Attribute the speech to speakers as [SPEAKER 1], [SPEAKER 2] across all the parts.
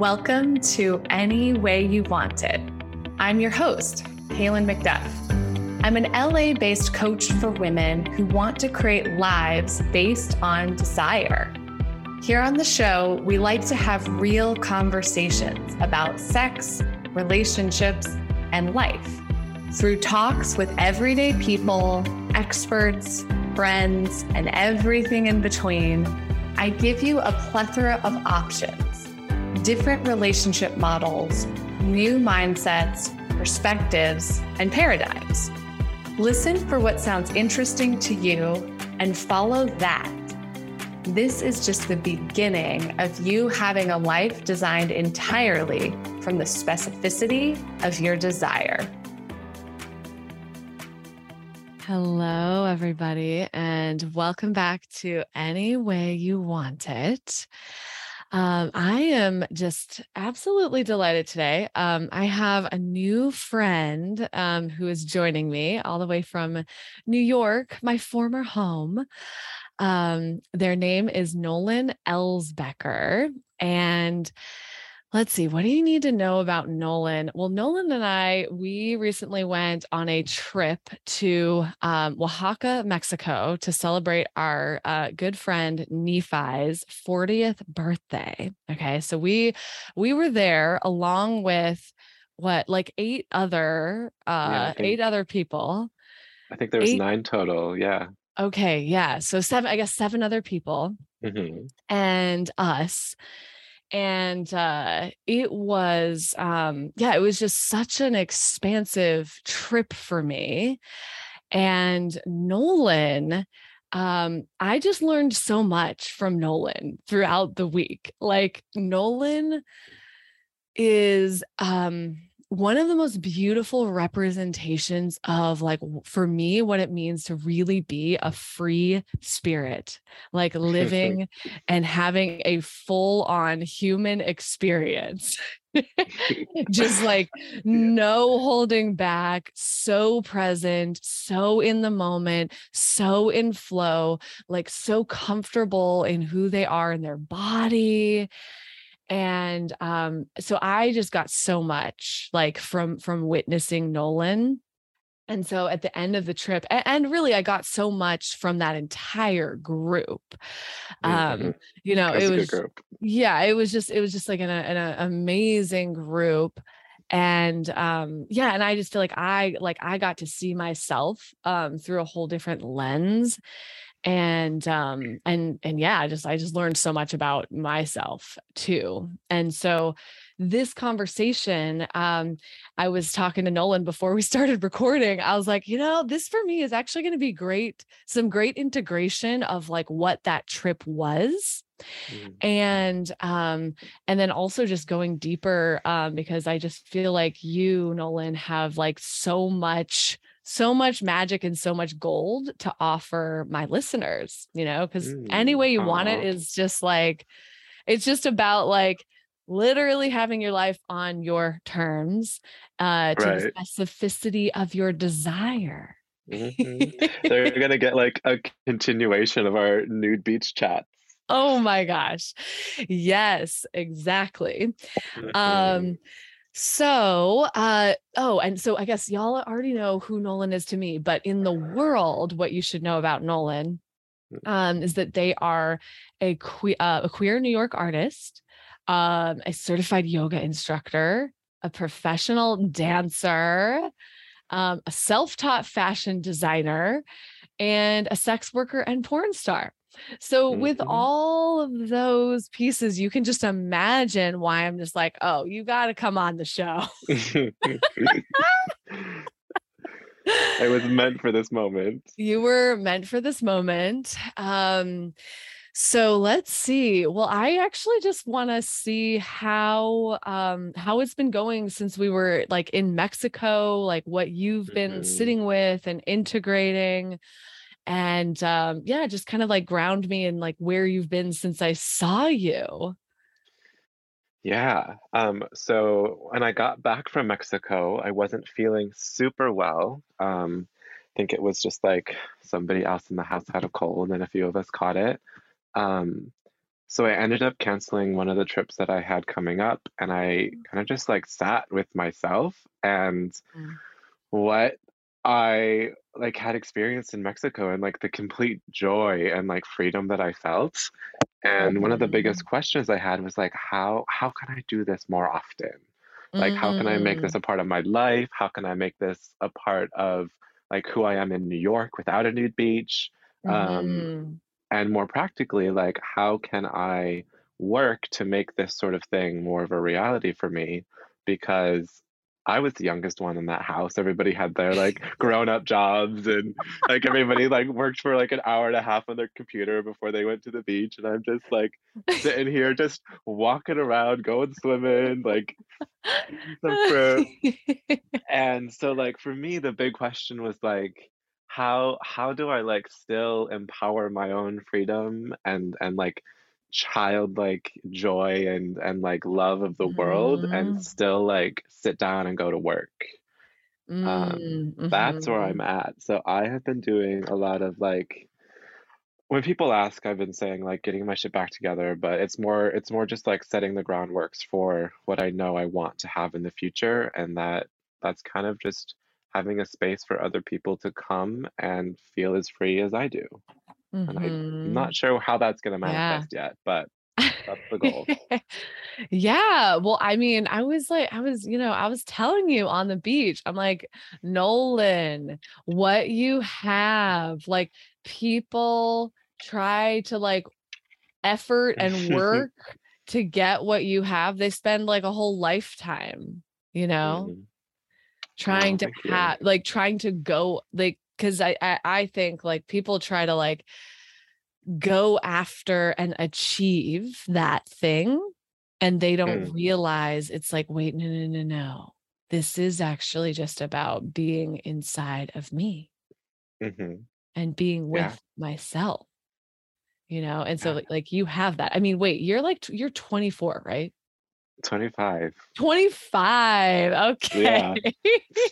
[SPEAKER 1] Welcome to Any Way You Want It. I'm your host, Cailin McDuff. I'm an LA based coach for women who want to create lives based on desire. Here on the show, we like to have real conversations about sex, relationships, and life through talks with everyday people, experts, friends, and everything in between. I give you a plethora of options different relationship models, new mindsets, perspectives, and paradigms. Listen for what sounds interesting to you and follow that. This is just the beginning of you having a life designed entirely from the specificity of your desire. Hello, everybody, and welcome back to Any Way You Want It. Um, I am just absolutely delighted today. Um, I have a new friend um, who is joining me all the way from New York, my former home. Um, their name is Nolan Elsbecker. And Let's see. What do you need to know about Nolan? Well, Nolan and I, we recently went on a trip to um, Oaxaca, Mexico to celebrate our uh, good friend Nephi's 40th birthday. Okay. So we, we were there along with what, like eight other, uh, yeah, think, eight other people.
[SPEAKER 2] I think there was eight, nine total. Yeah.
[SPEAKER 1] Okay. Yeah. So seven, I guess seven other people mm-hmm. and us and uh it was um yeah it was just such an expansive trip for me and nolan um i just learned so much from nolan throughout the week like nolan is um one of the most beautiful representations of like for me what it means to really be a free spirit like living and having a full on human experience. Just like no holding back so present so in the moment so in flow like so comfortable in who they are in their body and um, so i just got so much like from from witnessing nolan. And so at the end of the trip and, and really i got so much from that entire group. Um mm-hmm. you know That's it was yeah it was just it was just like an, an amazing group. And um yeah and i just feel like i like i got to see myself um through a whole different lens and um and and yeah i just i just learned so much about myself too and so this conversation um i was talking to nolan before we started recording i was like you know this for me is actually going to be great some great integration of like what that trip was mm. and um and then also just going deeper um because i just feel like you nolan have like so much so much magic and so much gold to offer my listeners, you know, because mm, any way you want it is just like, it's just about like literally having your life on your terms uh, to right. the specificity of your desire.
[SPEAKER 2] Mm-hmm. They're going to get like a continuation of our nude beach chat.
[SPEAKER 1] Oh my gosh. Yes, exactly. Mm-hmm. Um, so, uh, oh, and so I guess y'all already know who Nolan is to me, but in the world, what you should know about Nolan mm. um, is that they are a, que- uh, a queer New York artist, um, a certified yoga instructor, a professional dancer, um, a self taught fashion designer, and a sex worker and porn star. So mm-hmm. with all of those pieces, you can just imagine why I'm just like, oh, you got to come on the show.
[SPEAKER 2] I was meant for this moment.
[SPEAKER 1] You were meant for this moment. Um, so let's see. Well, I actually just want to see how um how it's been going since we were like in Mexico, like what you've been mm-hmm. sitting with and integrating and um, yeah, just kind of like ground me in like where you've been since I saw you.
[SPEAKER 2] Yeah. Um, so when I got back from Mexico, I wasn't feeling super well. Um, I think it was just like somebody else in the house had a cold and a few of us caught it. Um, so I ended up canceling one of the trips that I had coming up and I kind of just like sat with myself and mm. what I like had experienced in Mexico and like the complete joy and like freedom that I felt. And mm-hmm. one of the biggest mm-hmm. questions I had was like how how can I do this more often? Like how can I make this mm. a part of my life? How can I make this a part of like who I am in New York without a nude beach? Um, mm-hmm. Um and more practically like how can i work to make this sort of thing more of a reality for me because I was the youngest one in that house. Everybody had their like grown up jobs and like everybody like worked for like an hour and a half on their computer before they went to the beach. And I'm just like sitting here just walking around, going swimming, like some fruit. and so like for me the big question was like how how do I like still empower my own freedom and and like childlike joy and and like love of the world and mm-hmm. still like sit down and go to work. Um, mm, that's where I'm mm-hmm. at. So I have been doing a lot of like when people ask, I've been saying like getting my shit back together, but it's more it's more just like setting the groundworks for what I know I want to have in the future and that that's kind of just having a space for other people to come and feel as free as I do. Mm-hmm. And I'm mm-hmm. not sure how that's going to manifest yeah. yet, but that's the goal.
[SPEAKER 1] yeah. Well, I mean, I was like, I was, you know, I was telling you on the beach, I'm like, Nolan, what you have, like, people try to like effort and work to get what you have. They spend like a whole lifetime, you know? Mm-hmm trying oh, to have like trying to go like because I, I i think like people try to like go after and achieve that thing and they don't mm. realize it's like wait no no no no this is actually just about being inside of me mm-hmm. and being with yeah. myself you know and so yeah. like, you have that i mean wait you're like you're 24 right
[SPEAKER 2] 25.
[SPEAKER 1] 25. Okay. Yeah.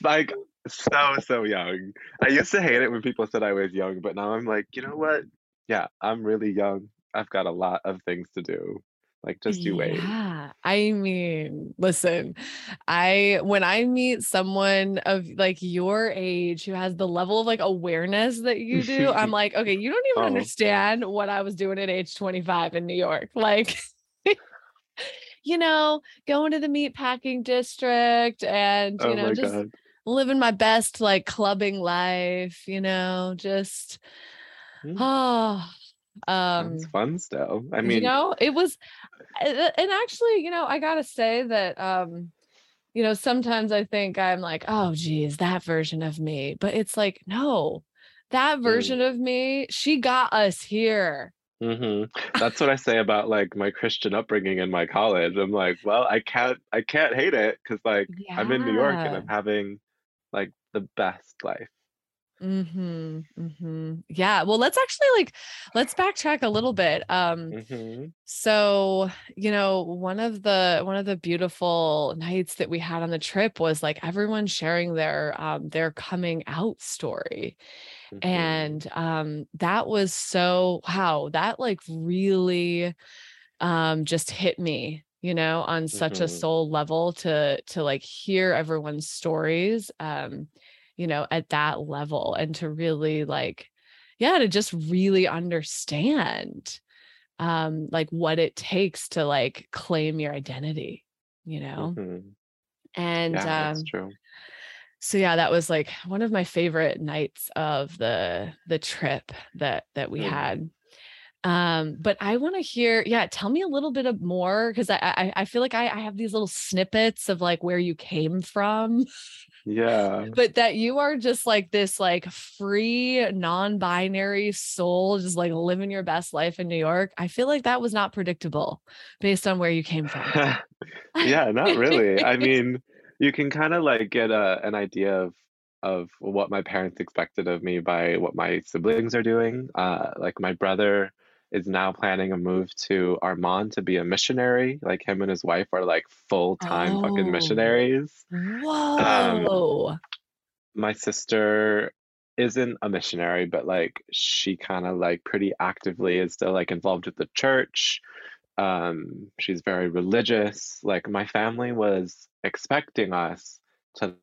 [SPEAKER 2] like so, so young. I used to hate it when people said I was young, but now I'm like, you know what? Yeah, I'm really young. I've got a lot of things to do. Like just you wait.
[SPEAKER 1] Yeah. I mean, listen, I when I meet someone of like your age who has the level of like awareness that you do, I'm like, okay, you don't even oh. understand what I was doing at age 25 in New York. Like you know, going to the meat packing district and, you oh know, just God. Living my best like clubbing life, you know, just mm. oh
[SPEAKER 2] um it's fun stuff. I mean,
[SPEAKER 1] you know, it was and actually, you know, I gotta say that um you know, sometimes I think I'm like, oh geez, that version of me. But it's like, no, that mm. version mm. of me, she got us here.
[SPEAKER 2] Mm-hmm. That's what I say about like my Christian upbringing in my college. I'm like, well, I can't, I can't hate it because like yeah. I'm in New York and I'm having the best life.
[SPEAKER 1] Mm-hmm, mm-hmm. Yeah. Well, let's actually like let's backtrack a little bit. Um, mm-hmm. so you know, one of the one of the beautiful nights that we had on the trip was like everyone sharing their um their coming out story. Mm-hmm. And um that was so wow, that like really um just hit me you know on such a mm-hmm. soul level to to like hear everyone's stories um you know, at that level and to really like, yeah, to just really understand um like what it takes to like claim your identity, you know? Mm-hmm. And yeah, um true. So yeah, that was like one of my favorite nights of the the trip that that we mm. had um but i want to hear yeah tell me a little bit of more because I, I, I feel like I, I have these little snippets of like where you came from
[SPEAKER 2] yeah.
[SPEAKER 1] but that you are just like this like free non-binary soul just like living your best life in new york. I feel like that was not predictable based on where you came from.
[SPEAKER 2] Yeah not really. I mean you can kind of like get a, an idea of of what my parents expected of me by what my siblings are doing. Uh like my brother is now planning a move to Armand to be a missionary. Like him and his wife are like full time oh. fucking missionaries.
[SPEAKER 1] Whoa. Um,
[SPEAKER 2] my sister isn't a missionary, but like she kind of like pretty actively is still like involved with the church. Um, she's very religious. Like my family was expecting us to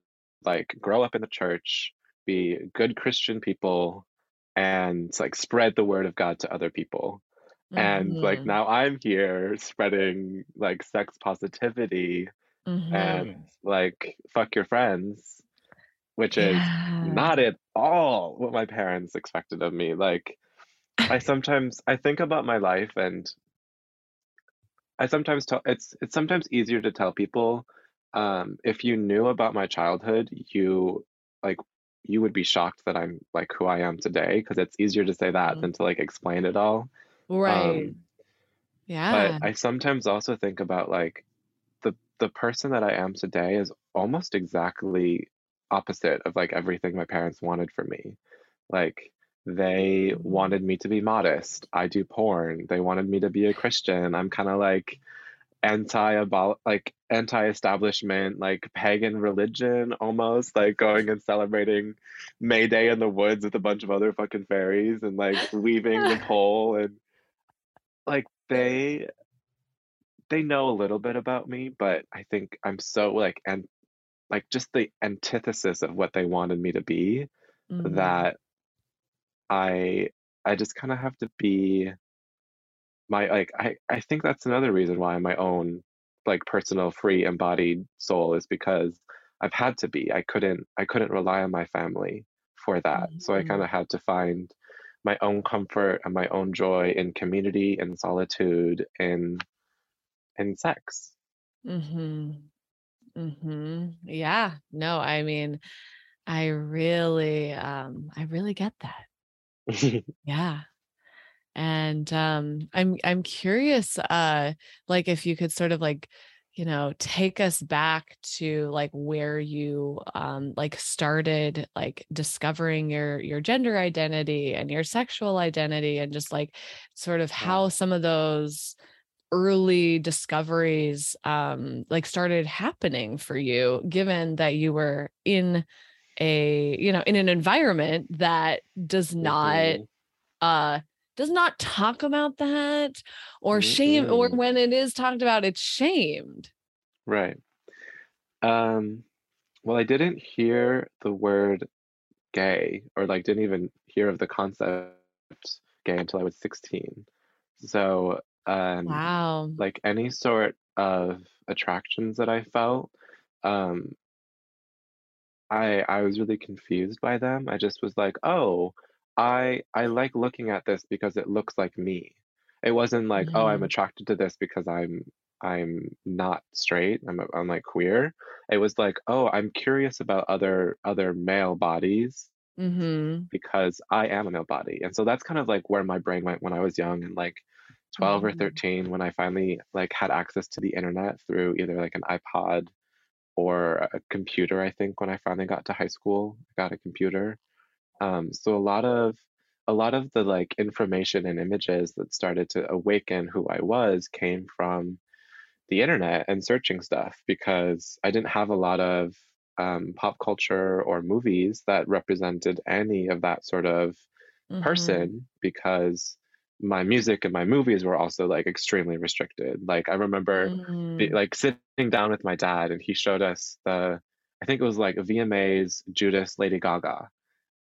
[SPEAKER 2] like grow up in the church, be good Christian people, and like spread the word of God to other people. Mm-hmm. And like mm-hmm. now I'm here spreading like sex positivity mm-hmm. and like fuck your friends, which is yeah. not at all what my parents expected of me. Like I sometimes I think about my life and I sometimes tell it's it's sometimes easier to tell people um, if you knew about my childhood, you like you would be shocked that I'm like who I am today because it's easier to say that mm-hmm. than to like explain it all.
[SPEAKER 1] Right. Um,
[SPEAKER 2] yeah. But I sometimes also think about like the the person that I am today is almost exactly opposite of like everything my parents wanted for me. Like they mm-hmm. wanted me to be modest. I do porn. They wanted me to be a Christian. I'm kind of like anti like anti-establishment like pagan religion almost like going and celebrating may day in the woods with a bunch of other fucking fairies and like weaving the pole and like they they know a little bit about me but i think i'm so like and like just the antithesis of what they wanted me to be mm-hmm. that I I just kind of have to be my like I I think that's another reason why my own like personal free embodied soul is because I've had to be. I couldn't I couldn't rely on my family for that. Mm-hmm. So I kind of had to find my own comfort and my own joy in community and solitude and in sex.
[SPEAKER 1] Mhm. Mhm. Yeah. No, I mean I really um I really get that. Yeah. And um I'm I'm curious uh like if you could sort of like you know take us back to like where you um like started like discovering your your gender identity and your sexual identity and just like sort of how some of those early discoveries um like started happening for you given that you were in a you know in an environment that does not mm-hmm. uh does not talk about that or mm-hmm. shame or when it is talked about it's shamed
[SPEAKER 2] right um well i didn't hear the word gay or like didn't even hear of the concept gay until i was 16 so um
[SPEAKER 1] wow
[SPEAKER 2] like any sort of attractions that i felt um I I was really confused by them. I just was like, "Oh, I I like looking at this because it looks like me." It wasn't like, "Oh, I'm mm-hmm. attracted to this because I'm I'm not straight. I'm I'm like queer." It was like, "Oh, I'm curious about other other male bodies
[SPEAKER 1] Mm-hmm.
[SPEAKER 2] because I am a male body." And so that's kind of like where my brain went when I was young and like 12 or mm-hmm. 13 when I finally like had access to the internet through either like an iPod or a computer i think when i finally got to high school I got a computer um, so a lot of a lot of the like information and images that started to awaken who i was came from the internet and searching stuff because i didn't have a lot of um, pop culture or movies that represented any of that sort of mm-hmm. person because my music and my movies were also like extremely restricted. Like I remember mm. be, like sitting down with my dad and he showed us the I think it was like VMA's Judas Lady Gaga.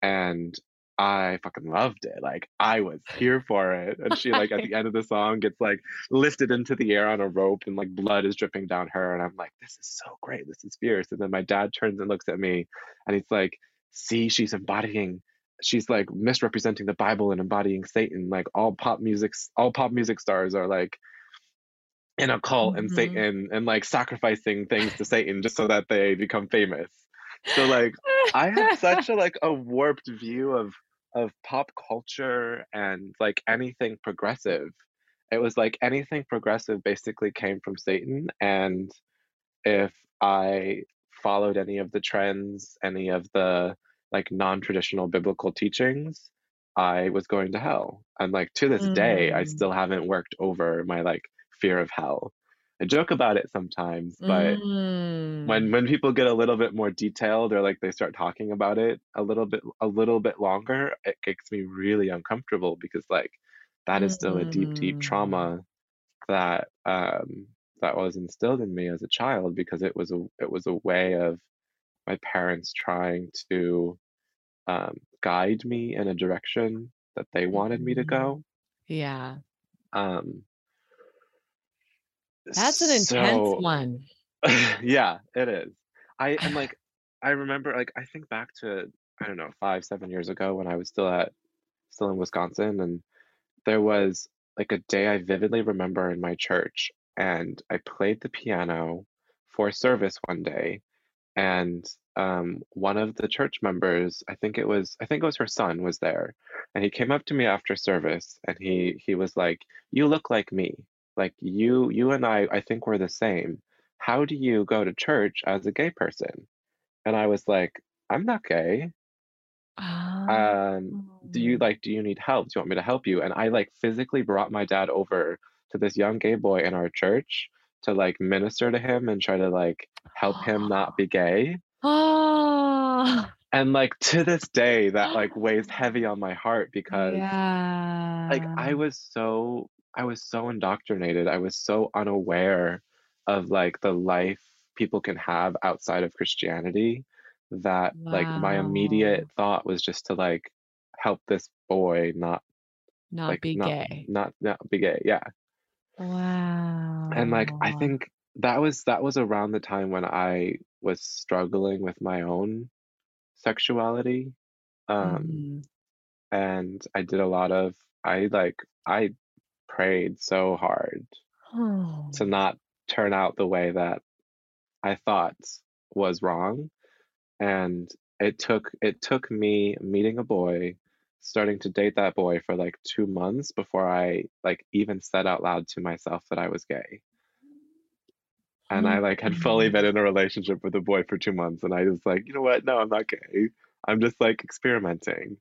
[SPEAKER 2] And I fucking loved it. Like I was here for it. And she like at the end of the song gets like lifted into the air on a rope and like blood is dripping down her. And I'm like, this is so great. This is fierce. And then my dad turns and looks at me and he's like, see, she's embodying she's like misrepresenting the Bible and embodying Satan. Like all pop music, all pop music stars are like in a cult mm-hmm. and Satan and like sacrificing things to Satan just so that they become famous. So like I have such a like a warped view of of pop culture and like anything progressive. It was like anything progressive basically came from Satan and if I followed any of the trends, any of the like non-traditional biblical teachings i was going to hell and like to this mm. day i mm. still haven't worked over my like fear of hell i joke about it sometimes but mm. when when people get a little bit more detailed or like they start talking about it a little bit a little bit longer it makes me really uncomfortable because like that is still a deep deep mm. trauma that um, that was instilled in me as a child because it was a it was a way of my parents trying to um, guide me in a direction that they wanted me to
[SPEAKER 1] Mhm.
[SPEAKER 2] go.
[SPEAKER 1] Yeah.
[SPEAKER 2] Um,
[SPEAKER 1] That's an intense
[SPEAKER 2] so
[SPEAKER 1] one.
[SPEAKER 2] yeah, it is. I am like, I remember like I think back to I don't know five seven years ago when I was still at still in Wisconsin, and there was like a day I vividly remember in my church, and I played the piano for service one day, and um, one of the church members, I think it was I think it was her son, was there, and he came up to me after service, and he he was like, "You look like me." Like you, you and I, I think we're the same how do you go to church as a gay person? And I was like, I'm not gay. Um, do you
[SPEAKER 1] Oh.
[SPEAKER 2] like, do you need help? Do you want me to help you? And I like physically brought my dad over to this young gay boy in our church to like minister to him and try to like help him not be gay.
[SPEAKER 1] Oh.
[SPEAKER 2] And like to this day, that like weighs heavy on my heart because like I was so I was so indoctrinated. I was so unaware of like the life people can have outside of Christianity that like my immediate thought was just to like help this boy not
[SPEAKER 1] Not
[SPEAKER 2] like
[SPEAKER 1] be
[SPEAKER 2] not
[SPEAKER 1] gay.
[SPEAKER 2] not not be gay. Yeah. Wow. And like I think that was that was around the time when I was struggling with my own sexuality. Um
[SPEAKER 1] Mhm.
[SPEAKER 2] and I did a lot of I like I prayed so hard
[SPEAKER 1] Oh.
[SPEAKER 2] to not turn out the way that I thought was wrong. And it took it took me meeting a boy, starting to date that boy for like two months before I like even said out loud to myself that I was gay. And I like had fully been
[SPEAKER 1] Mhm.
[SPEAKER 2] in a relationship with a boy for two months, and I was like, you know what? No, I'm not gay. I'm just like experimenting.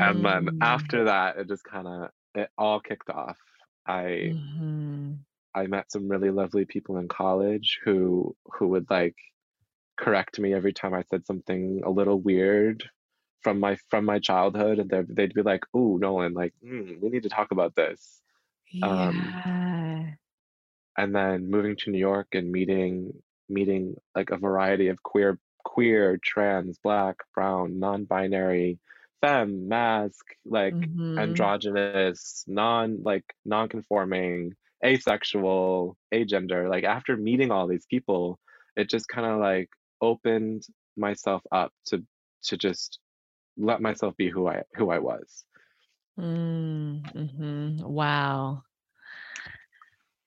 [SPEAKER 2] And then
[SPEAKER 1] Mm.
[SPEAKER 2] after that, it just kind of it all kicked off. I
[SPEAKER 1] Mhm.
[SPEAKER 2] I met some really lovely people in college who who would like correct me every time I said something a little weird from my from my childhood, and they'd they'd be like, "Ooh, Nolan, like, mm, we need to talk about this." Um,
[SPEAKER 1] Yeah.
[SPEAKER 2] and then moving to New York and meeting meeting like a variety of queer queer, trans, black, brown, non-binary, femme, masc, like
[SPEAKER 1] Mhm.
[SPEAKER 2] androgynous, non like non-conforming, asexual, agender. Like after meeting all these people, it just kind of like opened myself up to to just let myself be who I who I was.
[SPEAKER 1] Mm, mhm. Wow.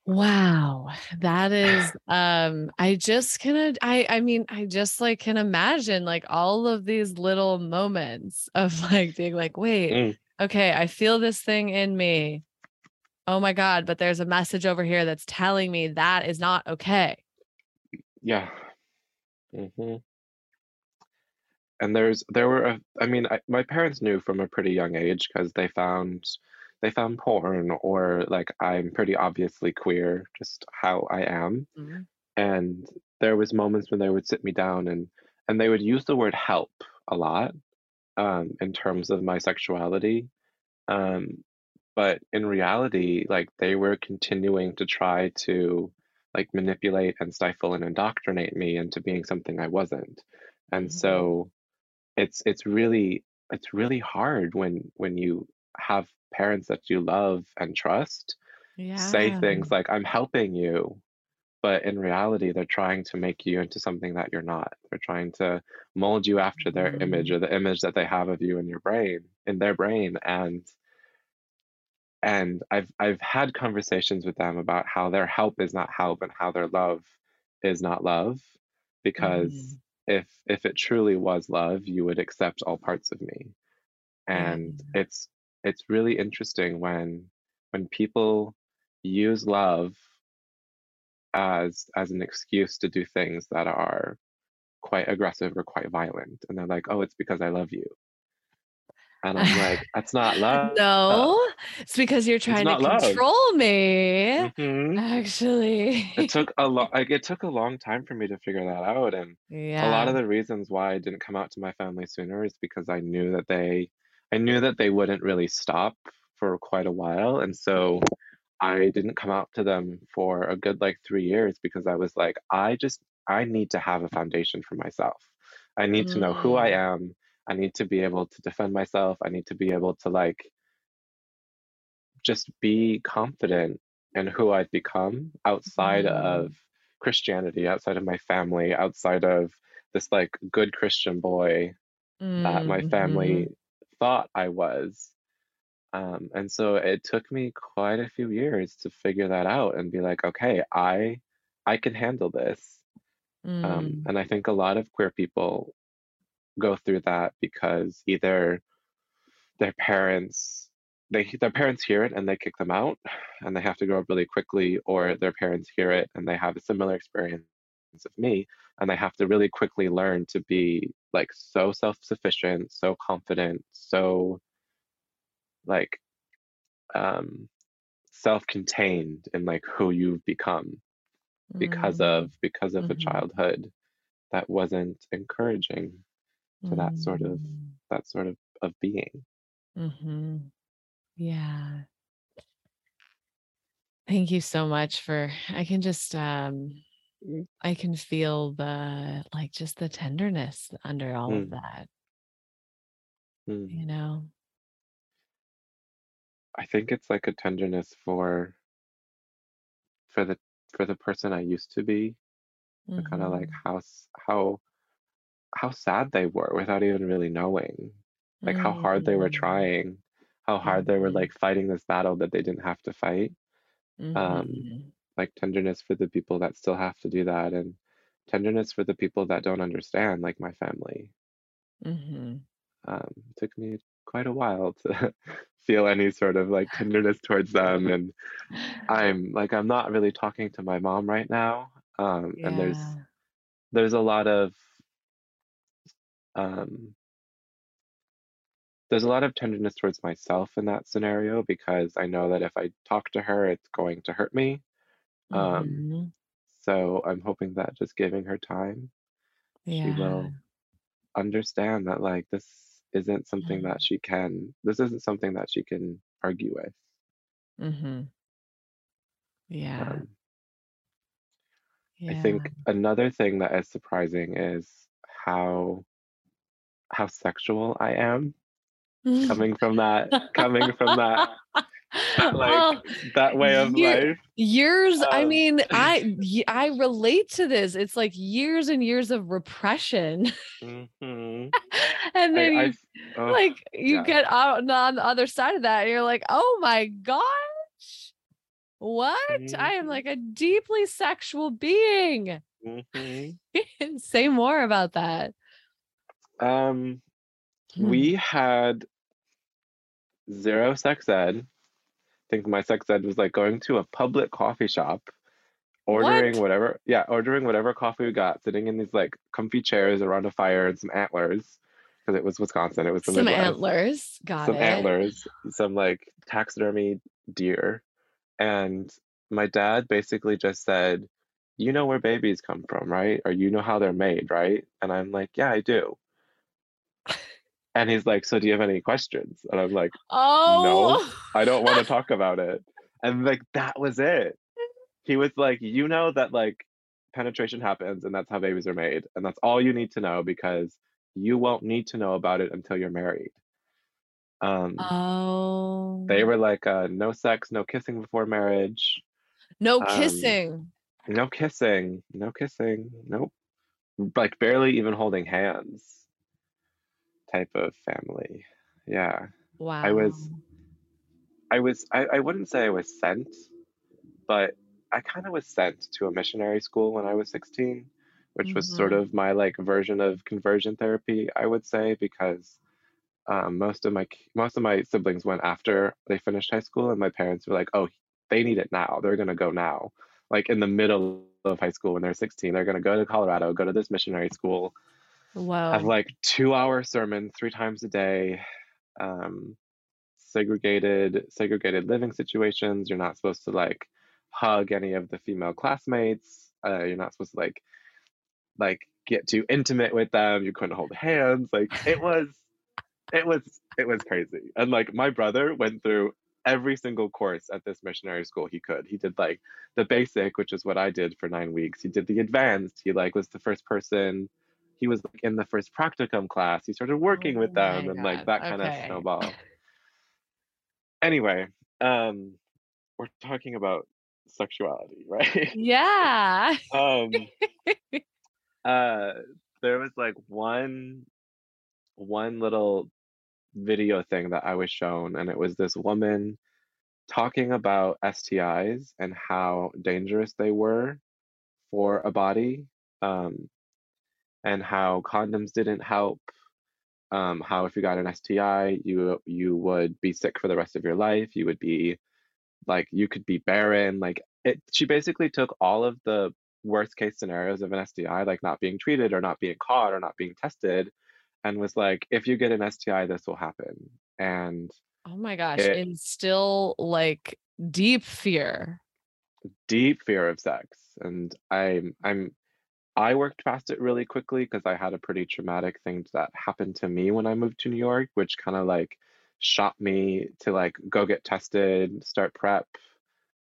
[SPEAKER 1] Wow. That is um I just can I I mean I just like can imagine like all of these little moments of like being like, wait,
[SPEAKER 2] Mm,
[SPEAKER 1] okay, I feel this thing in me. Oh my God, but there's a message over here that's telling me that is not okay.
[SPEAKER 2] yeah. hmm And there's there were a, I mean I, my parents knew from a pretty young age because they found they found porn or like I'm pretty obviously queer, just how I am.
[SPEAKER 1] Mhm.
[SPEAKER 2] And there was moments when they would sit me down and and they would use the word help a lot um, in terms of my sexuality. Um, but in reality, like they were continuing to try to like manipulate and stifle and indoctrinate me into being something I wasn't. And
[SPEAKER 1] Mhm.
[SPEAKER 2] so it's it's really it's really hard when when you have parents that you love and trust say things like I'm helping you, but in reality they're trying to make you into something that you're not. They're trying to mold you after their image
[SPEAKER 1] Mhm.
[SPEAKER 2] or the image that they have of you in your brain, in their brain and and I've I've had conversations with them about how their help is not help and how their love is not love because
[SPEAKER 1] Mhm.
[SPEAKER 2] if if it truly was love, you would accept all parts of me.
[SPEAKER 1] Yeah.
[SPEAKER 2] And it's it's really interesting when when people use love as as an excuse to do things that are quite aggressive or quite violent. And they're like, "Oh, it's because I love you." And I'm like, "That's not love.
[SPEAKER 1] No, it's because you're trying to
[SPEAKER 2] not love."
[SPEAKER 1] control me.
[SPEAKER 2] Mhm.
[SPEAKER 1] Actually.
[SPEAKER 2] It took a lot like it took a long time for me to figure that out and a lot of the reasons why I didn't come out to my family sooner is because I knew that they I knew that they wouldn't really stop for quite a while and so I didn't come out to them for a good like three years because I was like, I just, I need to have a foundation for myself. I need mm. to know who I mm. am. I need to be able to defend myself. I need to be able to like just be confident in who I've become outside mm. of Christianity, outside of my family, outside of this like good Christian boy mm. that my family mm-hmm. Thought I was. Um, and so it took me quite a few years to figure that out and be like, okay, I I can handle this. Um, mm. Um, and I think a lot of queer people go through that because either their parents they their parents hear it and they kick them out and they have to grow up really quickly or their parents hear it and they have a similar experience of me and they have to really quickly learn to be like so self-sufficient so confident so like um self-contained in like who you've become because mm. of because of mm-hmm. a childhood that wasn't encouraging to mm. that sort of mm. that sort of of being
[SPEAKER 1] mm-hmm. yeah thank you so much for i can just um i can feel the like just the tenderness under all mm. of that mm. you know
[SPEAKER 2] I think it's like a tenderness for for the for the person I used to be, mm-hmm. kind of like how how how sad they were without even really knowing, like mm-hmm. how hard they were mm. trying, how hard mm-hmm. they were mm-hmm. like fighting this battle that they didn't have to fight. Um, mm-hmm. like tenderness for the people that still have to do that, and tenderness for the people that don't understand, like my family. Um, it took me quite a while to feel any sort of like tenderness towards them and i'm like i'm not really talking to my mom right now um yeah. and there's there's a lot of um there's a lot of tenderness towards myself in that scenario because i know that if i talk to her it's going to hurt me um mm-hmm. so i'm hoping that just giving her time yeah. she will understand that like this isn't something mm-hmm. that she can this isn't something that she can argue with
[SPEAKER 1] mm-hmm. yeah. Um,
[SPEAKER 2] yeah i think another thing that is surprising is how how sexual i am coming from that coming from that like oh, that way of life
[SPEAKER 1] years um, i mean i i relate to this it's like years and years of repression mm-hmm. and then I, you, oh, like you yeah. get out on the other side of that and you're like oh my gosh what mm-hmm. i am mm-hmm. like a deeply sexual being mm-hmm. say more about that
[SPEAKER 2] um we hmm. had zero sex ed think my sex ed was like going to a public coffee shop, ordering what? whatever, yeah, ordering whatever coffee we got, sitting in these like comfy chairs around a fire and some antlers, because it was Wisconsin. It was
[SPEAKER 1] some Midwest. antlers. Got it.
[SPEAKER 2] some
[SPEAKER 1] it.
[SPEAKER 2] antlers, some like taxidermy deer, and my dad basically just said, "You know where babies come from, right? Or you know how they're made, right?" And I'm like, "Yeah, I do." And he's like, So do you have any questions? And I'm like, Oh, no, I don't want to talk about it. And like, that was it. He was like, You know that like penetration happens and that's how babies are made. And that's all you need to know because you won't need to know about it until you're married. Um, oh. They were like, uh, No sex, no kissing before marriage.
[SPEAKER 1] No um, kissing.
[SPEAKER 2] No kissing. No kissing. Nope. Like barely even holding hands type of family. Yeah. Wow. I was I was I, I wouldn't say I was sent, but I kind of was sent to a missionary school when I was 16, which mm-hmm. was sort mm-hmm. of my like version of conversion therapy, I would say, because um, most of my most of my siblings went after they finished high school, and my parents were like, "Oh, they need it now. They're gonna go now." Like in the middle of high school when they're 16, they're gonna go to Colorado, go to this missionary school, Wow. Have like two hour sermons three times a day. Um, segregated segregated living situations. You're not supposed to like hug any of the female classmates. Uh, you're not supposed to like like get too intimate with them. You couldn't hold hands. Like it was it was it was crazy. And like my brother went through every single course at this missionary school he could. He did like the basic, which is what I did for nine weeks. He did the advanced. He like was the first person. He was like in the first practicum class. He started working oh with them and God. like that kind okay. of snowball. anyway, um, we're talking about sexuality, right?
[SPEAKER 1] Yeah. um
[SPEAKER 2] uh there was like one one little video thing that I was shown and it was this woman talking about STIs and how dangerous they were for a body um and how condoms didn't help um, how if you got an STI, you you would be sick for the rest of your life. You would be like you could be barren. Like it, she basically took all of the worst case scenarios of an STI, like not being treated or not being caught or not being tested, and was like, if you get an STI, this will happen. And
[SPEAKER 1] oh my gosh, it, instill like deep fear,
[SPEAKER 2] deep fear of sex. And I'm I'm I worked past it really quickly because I had a pretty traumatic thing that happened to me when I moved to New York, which kind of like shot me to like go get tested, start PrEP,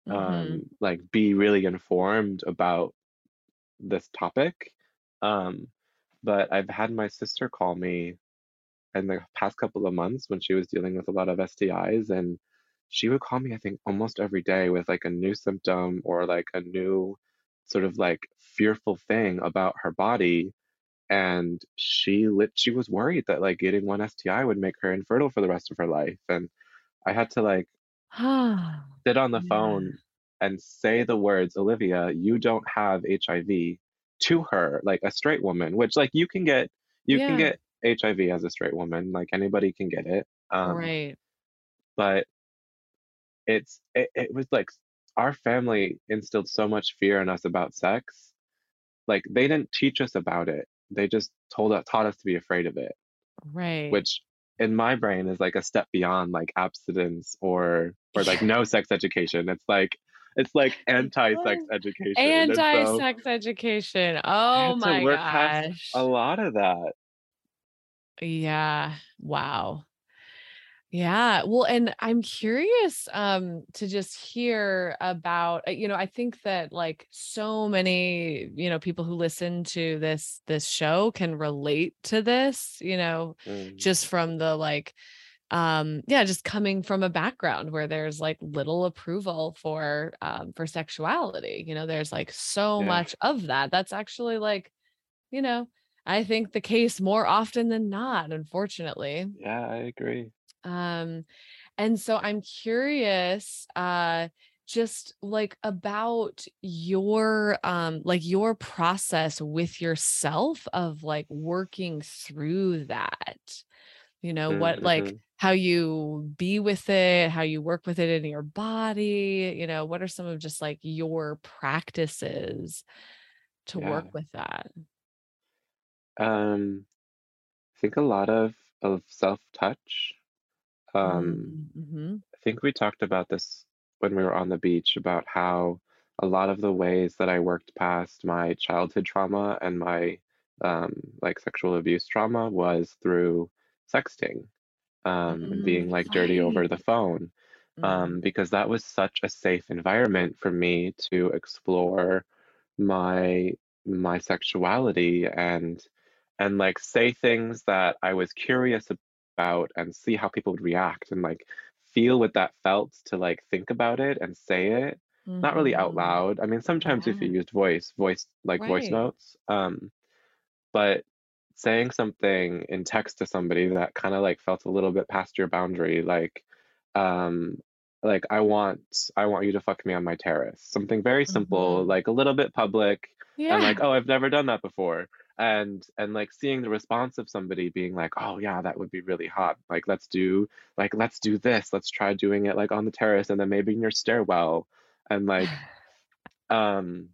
[SPEAKER 2] mm-hmm. um, like be really informed about this topic. Um, but I've had my sister call me in the past couple of months when she was dealing with a lot of STIs, and she would call me, I think, almost every day with like a new symptom or like a new sort of like fearful thing about her body and she lit she was worried that like getting one STI would make her infertile for the rest of her life and I had to like sit on the yeah. phone and say the words Olivia you don't have HIV to her like a straight woman which like you can get you yeah. can get HIV as a straight woman like anybody can get it
[SPEAKER 1] um, right
[SPEAKER 2] but it's it, it was like our family instilled so much fear in us about sex. Like they didn't teach us about it. They just told us taught us to be afraid of it.
[SPEAKER 1] Right.
[SPEAKER 2] Which in my brain is like a step beyond like abstinence or or like no sex education. It's like it's like anti-sex education.
[SPEAKER 1] Anti-sex so education. Oh my gosh
[SPEAKER 2] a lot of that.
[SPEAKER 1] Yeah. Wow yeah. Well, and I'm curious um to just hear about uh, you know, I think that like so many, you know, people who listen to this this show can relate to this, you know, mm. just from the like um yeah, just coming from a background where there's like little approval for um for sexuality. You know, there's like so yeah. much of that. That's actually like, you know, I think the case more often than not, unfortunately.
[SPEAKER 2] Yeah, I agree.
[SPEAKER 1] Um, and so I'm curious, uh, just like about your um like your process with yourself of like working through that you know mm-hmm. what like mm-hmm. how you be with it how you work with it in your body you know what are some of just like your practices to yeah. work with that
[SPEAKER 2] um i think a lot of of self touch um, mm-hmm. I think we talked about this when we were on the beach about how a lot of the ways that I worked past my childhood trauma and my um, like sexual abuse trauma was through sexting um, mm, and being like dirty over the phone um, mm. because that was such a safe environment for me to explore my my sexuality and and like say things that I was curious about and see how people would react and like feel what that felt to like think about it and say it mm-hmm. not really out mm-hmm. loud i mean sometimes yeah. if you used voice voice like right. voice notes um but saying something in text to somebody that kind of like felt a little bit past your boundary like um like i want i want you to fuck me on my terrace something very simple mm-hmm. like a little bit public yeah. and like oh i've never done that before and and like seeing the response of somebody being like oh yeah that would be really hot like let's do like let's do this let's try doing it like on the terrace and then maybe in your stairwell and like um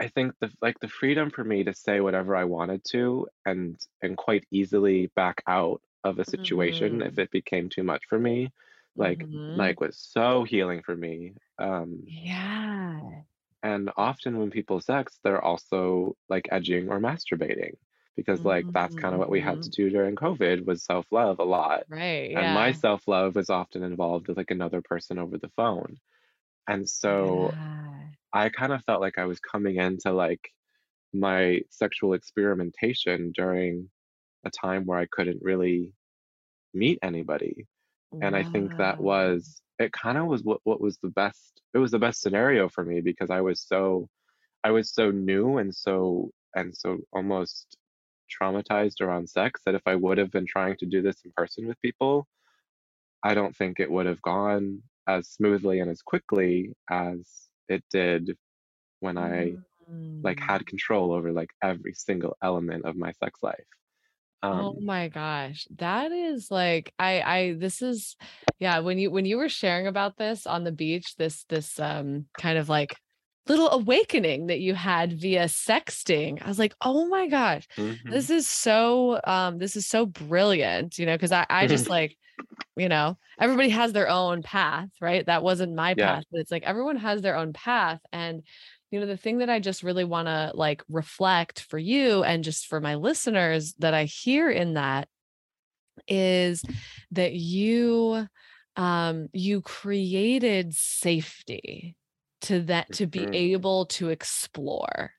[SPEAKER 2] i think the like the freedom for me to say whatever i wanted to and and quite easily back out of a situation mm-hmm. if it became too much for me like mm-hmm. like was so healing for me um
[SPEAKER 1] yeah
[SPEAKER 2] and often when people sex, they're also like edging or masturbating. because like that's kind of what we had to mm-hmm. do during covid was self-love a lot
[SPEAKER 1] right
[SPEAKER 2] yeah. and my self-love was often involved with like another person over the phone and so yeah. i kind of felt like i was coming into like my sexual experimentation during a time where i couldn't really meet anybody wow. and i think that was it kind of was what, what was the best it was the best scenario for me because i was so i was so new and so and so almost traumatized around sex that if i would have been trying to do this in person with people i don't think it would have gone as smoothly and as quickly as it did when i like had mm. control over like every single element of my sex life
[SPEAKER 1] um, oh my gosh. That is like I I this is yeah, when you when you were sharing about this on the beach, this this um kind of like little awakening that you had via sexting. I was like, "Oh my gosh. Mm-hmm. This is so um this is so brilliant." You know, cuz I I just like you know, everybody has their own path, right? That wasn't my yeah. path, but it's like everyone has their own path and you know the thing that i just really want to like reflect for you and just for my listeners that i hear in that is that you um you created safety to that to be mm-hmm. able to explore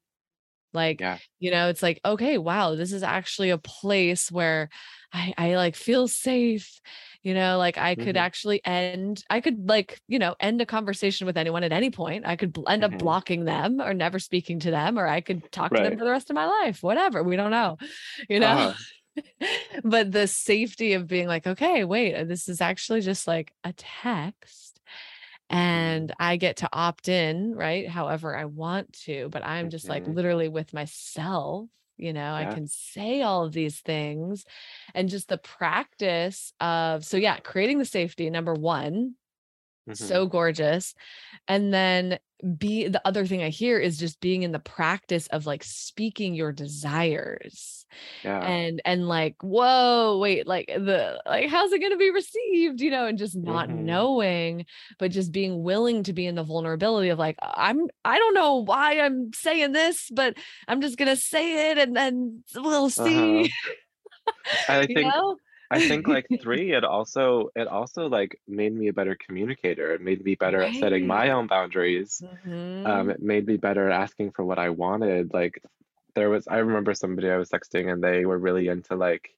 [SPEAKER 1] like, yeah. you know, it's like, okay, wow, this is actually a place where I, I like feel safe. You know, like I could mm-hmm. actually end, I could like, you know, end a conversation with anyone at any point. I could end mm-hmm. up blocking them or never speaking to them, or I could talk right. to them for the rest of my life, whatever. We don't know, you know. Uh-huh. but the safety of being like, okay, wait, this is actually just like a text Mm-hmm. And I get to opt in, right? However I want to, but I'm just like mm-hmm. literally with myself. You know, yeah. I can say all of these things and just the practice of, so yeah, creating the safety, number one, Mm-hmm. so gorgeous and then be the other thing i hear is just being in the practice of like speaking your desires yeah. and and like whoa wait like the like how's it going to be received you know and just not mm-hmm. knowing but just being willing to be in the vulnerability of like i'm i don't know why i'm saying this but i'm just going to say it and then we'll see
[SPEAKER 2] uh-huh. i think know? I think like three, it also it also like made me a better communicator. It made me better at setting my own boundaries. Um, mm-hmm. it made me better at asking for what I wanted. Like there was I remember somebody I was texting and they were really into like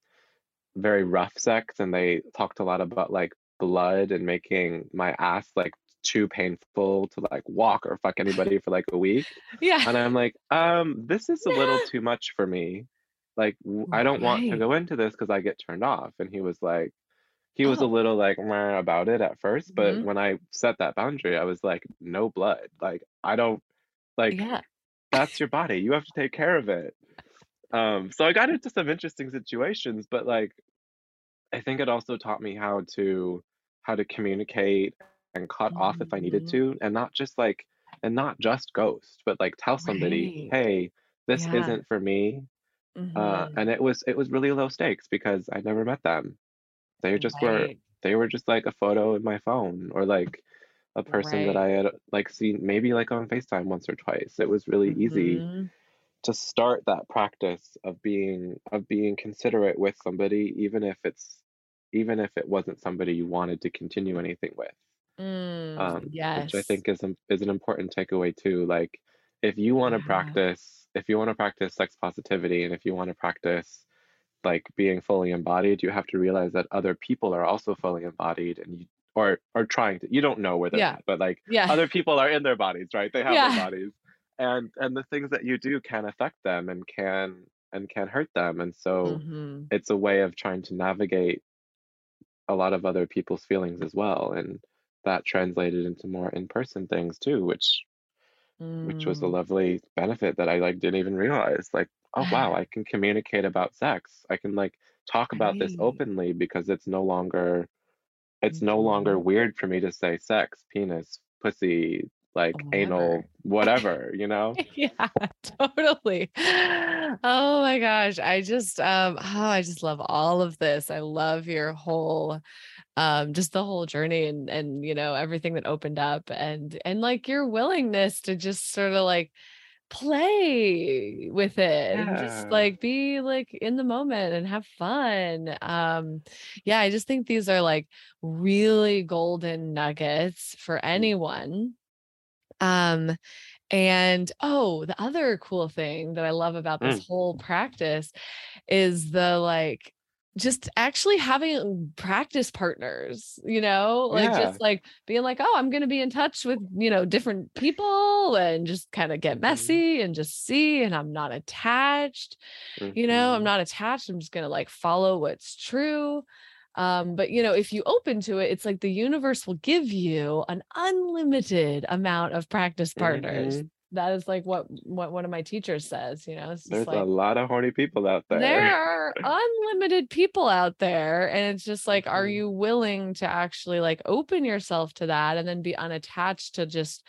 [SPEAKER 2] very rough sex and they talked a lot about like blood and making my ass like too painful to like walk or fuck anybody for like a week.
[SPEAKER 1] Yeah.
[SPEAKER 2] And I'm like, um, this is a little too much for me like I don't want to go into this because I get turned off. And he was like, he was oh. a little like about it at first, but mm-hmm. when I set that boundary, I was like, no blood. Like I don't like yeah. that's your body. You have to take care of it. Um, so I got into some interesting situations, but like I think it also taught me how to how to communicate and cut mm-hmm. off if I needed mm-hmm. to, and not just like and not just ghost, but like tell somebody, right. hey, this yeah. isn't for me. Uh, mm-hmm. Uh, and it was it was really low stakes because I never met them. They just right. were they were just like a photo in my phone or like a person right. that I had like seen maybe like on FaceTime once or twice. It was really mm-hmm. easy to start that practice of being of being considerate with somebody even if it's even if it wasn't somebody you wanted to continue anything with.
[SPEAKER 1] Mm, um, yes.
[SPEAKER 2] Which I think is, is an important takeaway too. Like if you want to yeah. practice if you want to practice sex positivity and if you want to practice like being fully embodied, you have to realize that other people are also fully embodied and you or are trying to you don't know where they're yeah. at, but like yeah. other people are in their bodies, right? They have yeah. their bodies. And and the things that you do can affect them and can and can hurt them. And so mm-hmm. it's a way of trying to navigate a lot of other people's feelings as well. And that translated into more in-person things too, which which was a mm. lovely benefit that I like didn't even realize. Like, oh wow, I can communicate about sex. I can like talk about this openly because it's no longer it's no longer mm-hmm. weird for me to say sex, penis, pussy, like whatever. anal, whatever, you know?
[SPEAKER 1] yeah, totally. Oh my gosh. I just um oh, I just love all of this. I love your whole um just the whole journey and and you know everything that opened up and and like your willingness to just sort of like play with it yeah. and just like be like in the moment and have fun um yeah i just think these are like really golden nuggets for mm. anyone um and oh the other cool thing that i love about this mm. whole practice is the like just actually having practice partners, you know, like yeah. just like being like, oh, I'm going to be in touch with, you know, different people and just kind of get mm-hmm. messy and just see. And I'm not attached, mm-hmm. you know, I'm mm-hmm. not attached. I'm just going to like follow what's true. Um, but you know, if you open to it, it's like the universe will give you an unlimited amount of practice partners. Mm-hmm that is like what what one of my teachers says you know
[SPEAKER 2] there's
[SPEAKER 1] like,
[SPEAKER 2] a lot of horny people out there
[SPEAKER 1] there are unlimited people out there and it's just like are mm-hmm. you willing to actually like open yourself to that and then be unattached to just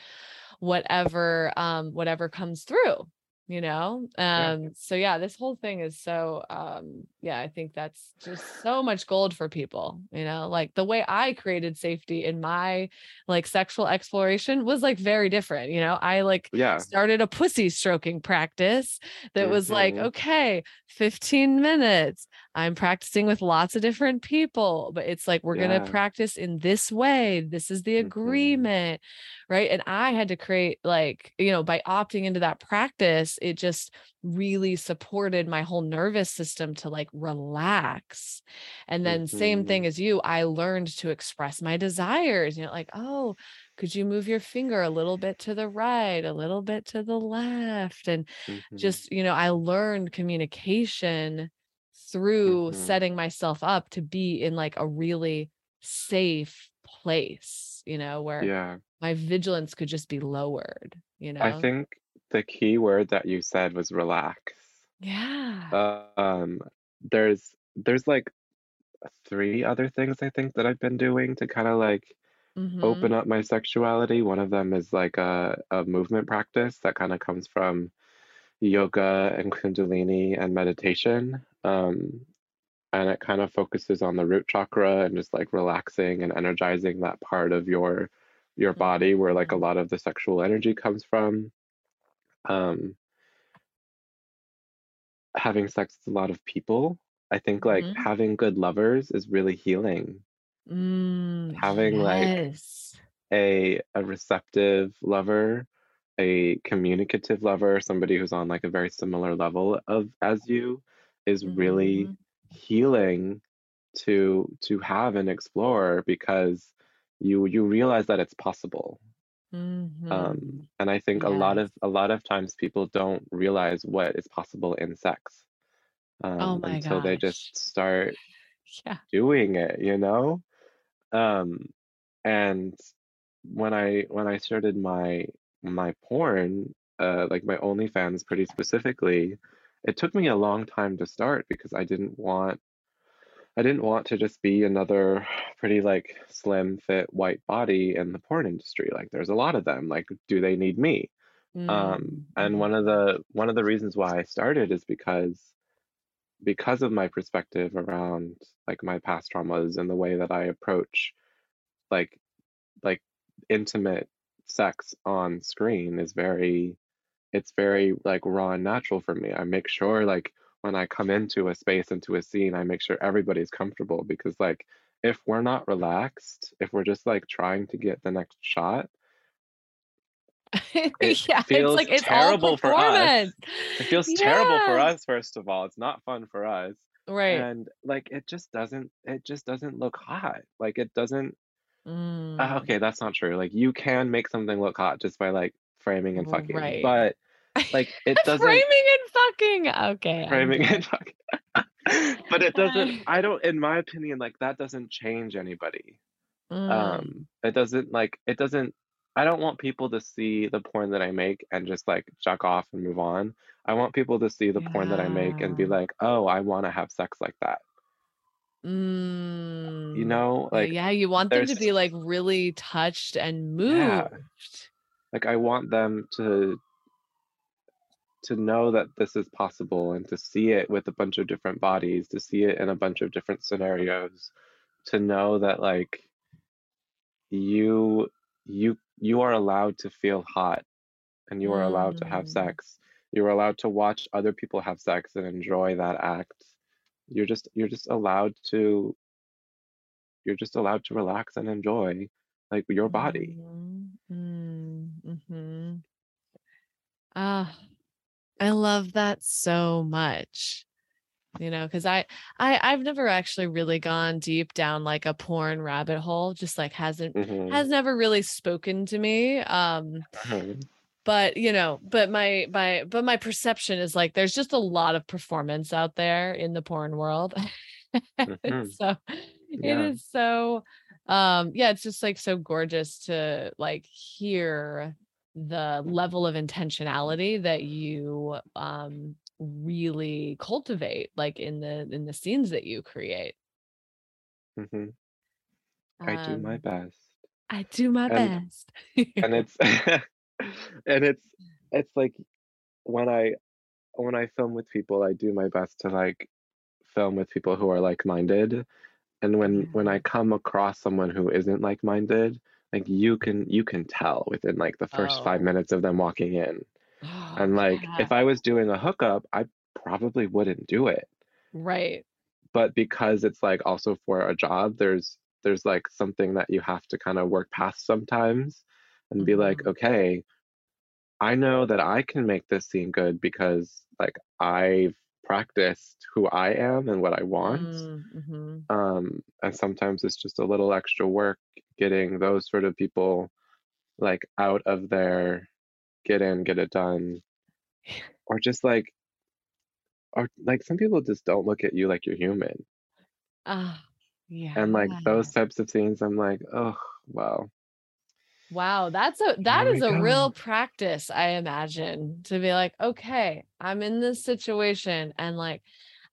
[SPEAKER 1] whatever um whatever comes through you know um yeah. so yeah this whole thing is so um yeah i think that's just so much gold for people you know like the way i created safety in my like sexual exploration was like very different you know i like
[SPEAKER 2] yeah
[SPEAKER 1] started a pussy stroking practice that mm-hmm. was like mm-hmm. okay 15 minutes i'm practicing with lots of different people but it's like we're yeah. going to practice in this way this is the mm-hmm. agreement right and i had to create like you know by opting into that practice it just really supported my whole nervous system to like relax and then mm-hmm. same thing as you i learned to express my desires you know like oh could you move your finger a little bit to the right a little bit to the left and mm-hmm. just you know i learned communication through mm-hmm. setting myself up to be in like a really safe place you know where
[SPEAKER 2] yeah.
[SPEAKER 1] my vigilance could just be lowered you know?
[SPEAKER 2] i think the key word that you said was relax.
[SPEAKER 1] Yeah.
[SPEAKER 2] Um there's there's like three other things i think that i've been doing to kind of like mm-hmm. open up my sexuality. One of them is like a, a movement practice that kind of comes from yoga and kundalini and meditation um and it kind of focuses on the root chakra and just like relaxing and energizing that part of your your body where like a mm-hmm. lot of the sexual energy comes from um having sex with a lot of people i think like mm-hmm. having good lovers is really healing
[SPEAKER 1] mm,
[SPEAKER 2] having yes. like a a receptive lover a communicative lover somebody who's on like a very similar level of as you is mm-hmm. really healing to to have and explore because you you realize that it's possible
[SPEAKER 1] mm-hmm.
[SPEAKER 2] um, and i think yes. a lot of a lot of times people don't realize what is possible in sex
[SPEAKER 1] oh um,
[SPEAKER 2] oh until
[SPEAKER 1] gosh.
[SPEAKER 2] they just start
[SPEAKER 1] yeah.
[SPEAKER 2] doing it you know um, and when i when i started my my porn uh, like my onlyfans pretty specifically it took me a long time to start because i didn't want I didn't want to just be another pretty like slim fit white body in the porn industry. Like there's a lot of them. Like do they need me? Mm. Um and mm-hmm. one of the one of the reasons why I started is because because of my perspective around like my past traumas and the way that I approach like like intimate sex on screen is very it's very like raw and natural for me. I make sure like when I come into a space, into a scene, I make sure everybody's comfortable because, like, if we're not relaxed, if we're just like trying to get the next shot,
[SPEAKER 1] it yeah, feels it's like it's terrible for us.
[SPEAKER 2] It feels yeah. terrible for us, first of all. It's not fun for us.
[SPEAKER 1] Right.
[SPEAKER 2] And like it just doesn't it just doesn't look hot. Like it doesn't
[SPEAKER 1] mm.
[SPEAKER 2] uh, okay, that's not true. Like you can make something look hot just by like framing and fucking. Right. But like it doesn't
[SPEAKER 1] framing and fucking. Okay.
[SPEAKER 2] Framing and fucking. but it doesn't. I don't. In my opinion, like that doesn't change anybody. Mm. Um, it doesn't like it doesn't. I don't want people to see the porn that I make and just like chuck off and move on. I want people to see the yeah. porn that I make and be like, oh, I want to have sex like that.
[SPEAKER 1] Mm.
[SPEAKER 2] You know, like
[SPEAKER 1] yeah, you want them to be like really touched and moved. Yeah.
[SPEAKER 2] Like I want them to to know that this is possible and to see it with a bunch of different bodies, to see it in a bunch of different scenarios, to know that like you you you are allowed to feel hot and you are allowed to have
[SPEAKER 1] Mm.
[SPEAKER 2] sex. You're allowed to watch other people have sex and enjoy that act. You're just you're just allowed to you're just allowed to relax and enjoy like your body.
[SPEAKER 1] Mhm. Mm, mhm. Ah, I love that so much. You know, because I I I've never actually really gone deep down like a porn rabbit hole, just like hasn't
[SPEAKER 2] hmm
[SPEAKER 1] has never really spoken to me. Um,
[SPEAKER 2] hmm
[SPEAKER 1] but you know, but my my but my perception is like there's just a lot of performance out there in the porn world.
[SPEAKER 2] hmm
[SPEAKER 1] so it
[SPEAKER 2] Yeah.
[SPEAKER 1] is so um yeah, it's just like so gorgeous to like hear the level of intentionality that you um really cultivate like in the in the scenes that you create.
[SPEAKER 2] mm-hmm. I do my
[SPEAKER 1] Um
[SPEAKER 2] best.
[SPEAKER 1] I do my
[SPEAKER 2] And
[SPEAKER 1] best.
[SPEAKER 2] and it's and it's it's like when I when I film with people, I do my best to like film with people who are like-minded. And when when I come across someone who isn't like-minded, like you can you can tell within like the first five minutes of them walking in.
[SPEAKER 1] Oh,
[SPEAKER 2] And like
[SPEAKER 1] yeah.
[SPEAKER 2] if I was doing a hookup, I probably wouldn't do it.
[SPEAKER 1] Right.
[SPEAKER 2] But because it's like also for a job, there's there's like something that you have to kind of work past sometimes and be like,
[SPEAKER 1] Mhm.
[SPEAKER 2] okay, I know that I can make this seem good because like I've practiced who I am and what I want.
[SPEAKER 1] Mm, mhm.
[SPEAKER 2] Um, and sometimes it's just a little extra work getting those sort of people like out of their get in, get it done, or just like or like some people just don't look at you like you're human.
[SPEAKER 1] Ah,
[SPEAKER 2] And like
[SPEAKER 1] yeah.
[SPEAKER 2] those types of things, I'm like, oh well,
[SPEAKER 1] Wow, that's a that
[SPEAKER 2] here
[SPEAKER 1] is
[SPEAKER 2] we
[SPEAKER 1] a real practice, I imagine, to be like, okay, I'm in this situation and like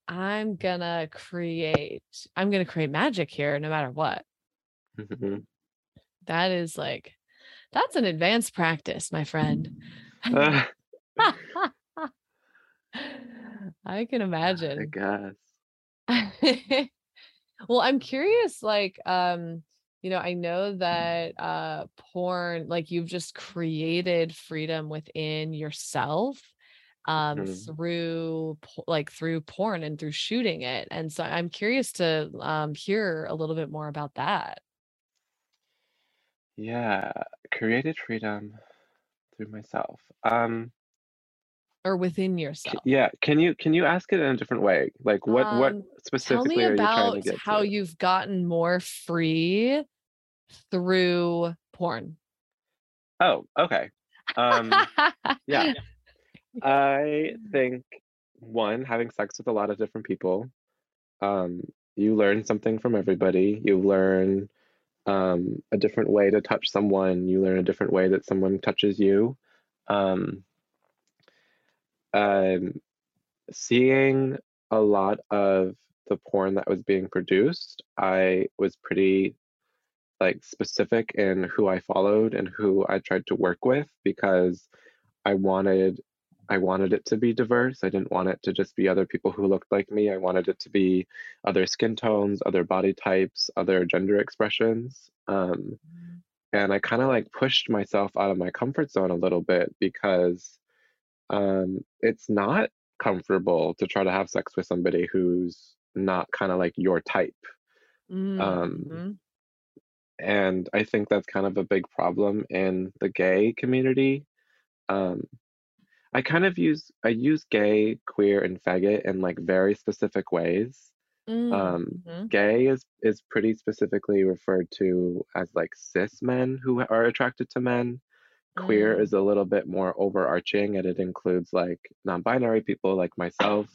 [SPEAKER 1] I'm gonna create, I'm gonna create magic here no matter what.
[SPEAKER 2] Mhm.
[SPEAKER 1] That is like, that's an advanced practice, my friend.
[SPEAKER 2] Uh,
[SPEAKER 1] I can imagine.
[SPEAKER 2] I guess.
[SPEAKER 1] Well, I'm curious, like, um, you know, I know that uh porn, like you've just created freedom within yourself um
[SPEAKER 2] Mhm.
[SPEAKER 1] through like through porn and through shooting it. And so I'm curious to um hear a little bit more about that
[SPEAKER 2] Yeah, created freedom through myself. Um,
[SPEAKER 1] or within yourself.
[SPEAKER 2] yeah, can you can you ask it in a different way? Like what what
[SPEAKER 1] Um, tell me
[SPEAKER 2] specifically are you trying to
[SPEAKER 1] about how
[SPEAKER 2] to?
[SPEAKER 1] you've gotten more free through porn.
[SPEAKER 2] Oh, okay. Um, yeah, I think one, having sex with a lot of different people, um, you learn something from everybody. You learn um, a different way to touch someone. You learn a different way that someone touches you. Um, um, seeing a lot of the porn that was being produced, I was pretty like specific in who I followed and who I tried to work with because I wanted I wanted it to be diverse. I didn't want it to just be other people who looked like me. I wanted it to be other skin tones, other body types, other gender expressions. Um, and I kind of like pushed myself out of my comfort zone a little bit because um, it's not comfortable to try to have sex with somebody who's not kind of like your type. Um,
[SPEAKER 1] Mhm.
[SPEAKER 2] and I think that's kind of a big problem in the gay community. Um, I kind of use I use gay, queer, and faggot in like very specific ways. Um,
[SPEAKER 1] Mhm.
[SPEAKER 2] gay is is pretty specifically referred to as like cis men who are attracted to men. Queer
[SPEAKER 1] Mm.
[SPEAKER 2] is a little bit more overarching and it includes like non-binary people like myself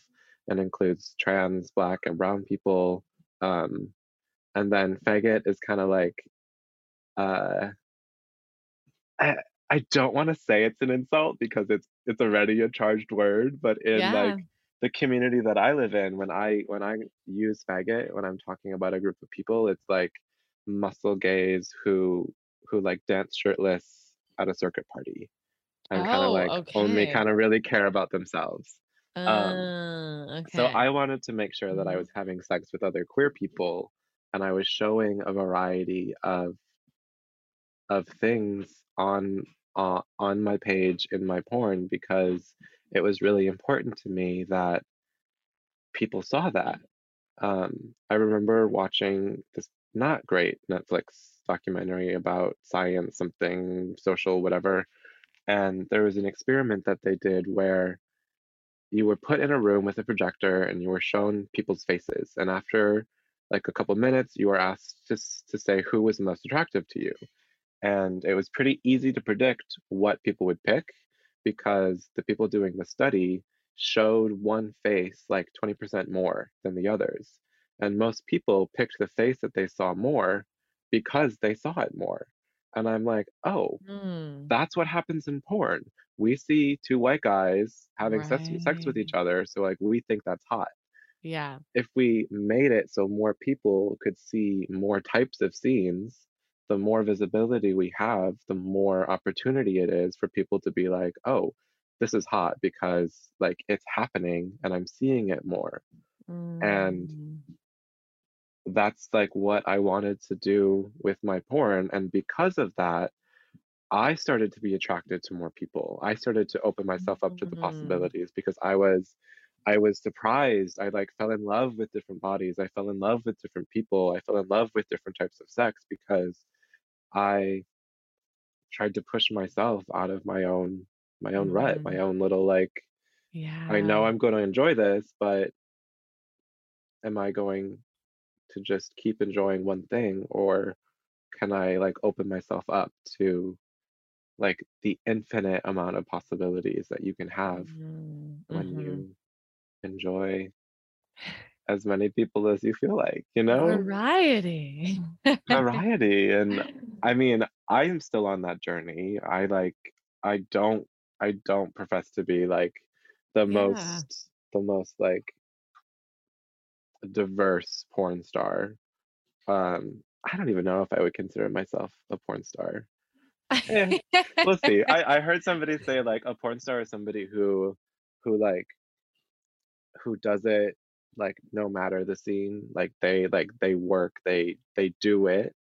[SPEAKER 2] and includes trans, black, and brown people. Um, and then faggot is kind of like uh I, I don't want to say it's an insult because it's it's already a charged word, but in like the community that I live in, when I when I use faggot, when I'm talking about a group of people, it's like muscle gays who who like dance shirtless at a circuit party and kind of
[SPEAKER 1] Oh,
[SPEAKER 2] like only kind of really care about themselves. Um,
[SPEAKER 1] Uh,
[SPEAKER 2] so. I wanted to make sure that I
[SPEAKER 1] Mhm.
[SPEAKER 2] was having sex with other queer people and I was showing a variety of of things on uh, on my page in my porn because it was really important to me that people saw that. Um, I remember watching this not great Netflix documentary about science, something social, whatever. And there was an experiment that they did where you were put in a room with a projector and you were shown people's faces. And after like a couple minutes, you were asked just to say who was most attractive to you. And it was pretty easy to predict what people would pick because the people doing the study showed one face like 20% more than the others. And most people picked the face that they saw more because they saw it more. And I'm like, oh, mm. that's what happens in porn. We see two white guys having right. sex, sex with each other. So, like, we think that's hot.
[SPEAKER 1] Yeah.
[SPEAKER 2] If we made it so more people could see more types of scenes, the more visibility we have, the more opportunity it is for people to be like, oh, this is hot because like it's happening and I'm seeing it more. Mm. And that's like what I wanted to do with my porn. And because of that, I started to be attracted to more people. I started to open myself up to the mm. possibilities because I was I was surprised. I like fell in love with different bodies. I fell in love with different people. I fell in love with different types of sex because I tried to push myself out of my own my own rut, my mm. own little like
[SPEAKER 1] yeah.
[SPEAKER 2] I know I'm going to enjoy this, but am I going to just keep enjoying one thing or can I like open myself up to like the infinite amount of possibilities that you can have mm-hmm. when mm-hmm. you enjoy as many people as you feel like, you know?
[SPEAKER 1] Variety.
[SPEAKER 2] Variety. And I mean, I am still on that journey. I like I don't I don't profess to be like the yeah. most the most like diverse porn star. Um I don't even know if I would consider myself a porn star. eh, we'll see. I, I heard somebody say like a porn star is somebody who who like who does it like no matter the scene like they like they work they they do it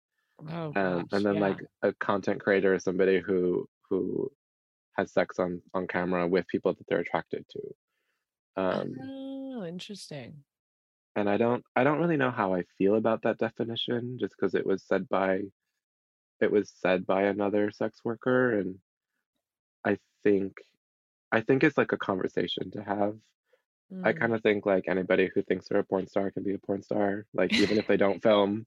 [SPEAKER 1] oh, um,
[SPEAKER 2] and then
[SPEAKER 1] yeah.
[SPEAKER 2] like a content creator is somebody who who has sex on on camera with people that they're attracted to
[SPEAKER 1] um oh interesting
[SPEAKER 2] and i don't i don't really know how i feel about that definition just because it was said by it was said by another sex worker and i think i think it's like a conversation to have I mm. kind of think like anybody who thinks they're a porn star can be a porn star. Like even if they don't film,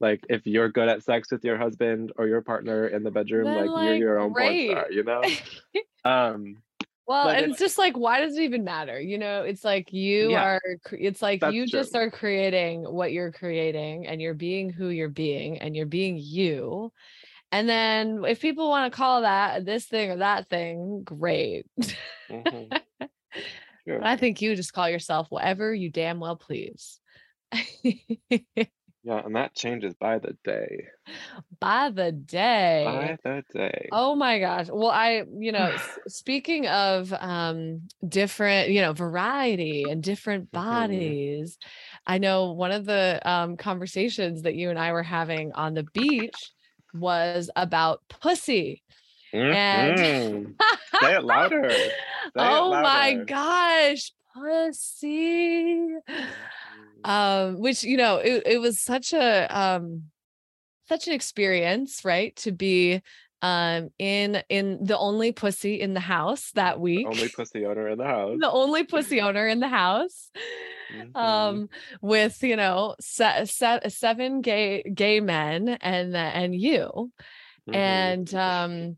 [SPEAKER 2] like if you're good at sex with your husband or your partner in the bedroom, like, like, you're your own great. porn star, you know? um
[SPEAKER 1] well, and it's just like, why does it even matter? You know, it's like you yeah, are, it's like you true. just are creating what you're creating and you're being who you're being and you're being you. And then if people want to call that this thing or that thing, great. Mm-hmm. But I think you just call yourself whatever you damn well please.
[SPEAKER 2] yeah, and that changes by the day.
[SPEAKER 1] By the day.
[SPEAKER 2] By the day.
[SPEAKER 1] Oh my gosh. Well, I, you know, speaking of um different, you know, variety and different mm-hmm. bodies, mm-hmm. I know one of the um conversations that you and I were having on the beach was about pussy. Mm-hmm. And
[SPEAKER 2] say it louder. Say
[SPEAKER 1] oh
[SPEAKER 2] it louder.
[SPEAKER 1] my gosh, pussy. Um, which you know, it, it was such a um such an experience, right? To be um in in the only pussy in the house that week.
[SPEAKER 2] The only pussy owner in the house.
[SPEAKER 1] the only pussy owner in the house. Mm-hmm. Um with, you know, se- se- seven gay gay men and and you. Mm-hmm. And um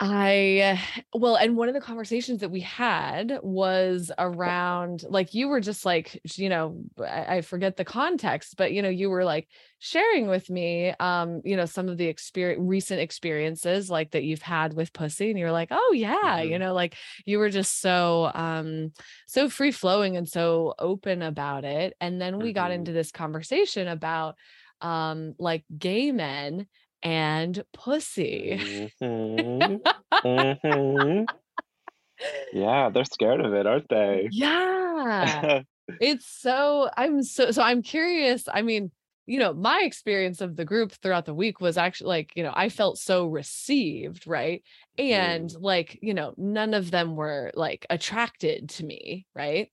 [SPEAKER 1] I well, and one of the conversations that we had was around like you were just like, you know, I, I, forget the context, but you know, you were like sharing with me um, you know, some of the experience recent experiences like that you've had with pussy, and you're like, oh yeah, mm-hmm. you know, like you were just so um so free flowing and so open about it. And then we mm-hmm. got into this conversation about um like gay men and pussy.
[SPEAKER 2] Mm-hmm. mm-hmm. Yeah, they're scared of it, aren't they?
[SPEAKER 1] Yeah. it's so I'm so so I'm curious. I mean, you know, my experience of the group throughout the week was actually like, you know, I felt so received, right? And mm. like, you know, none of them were like attracted to me, right?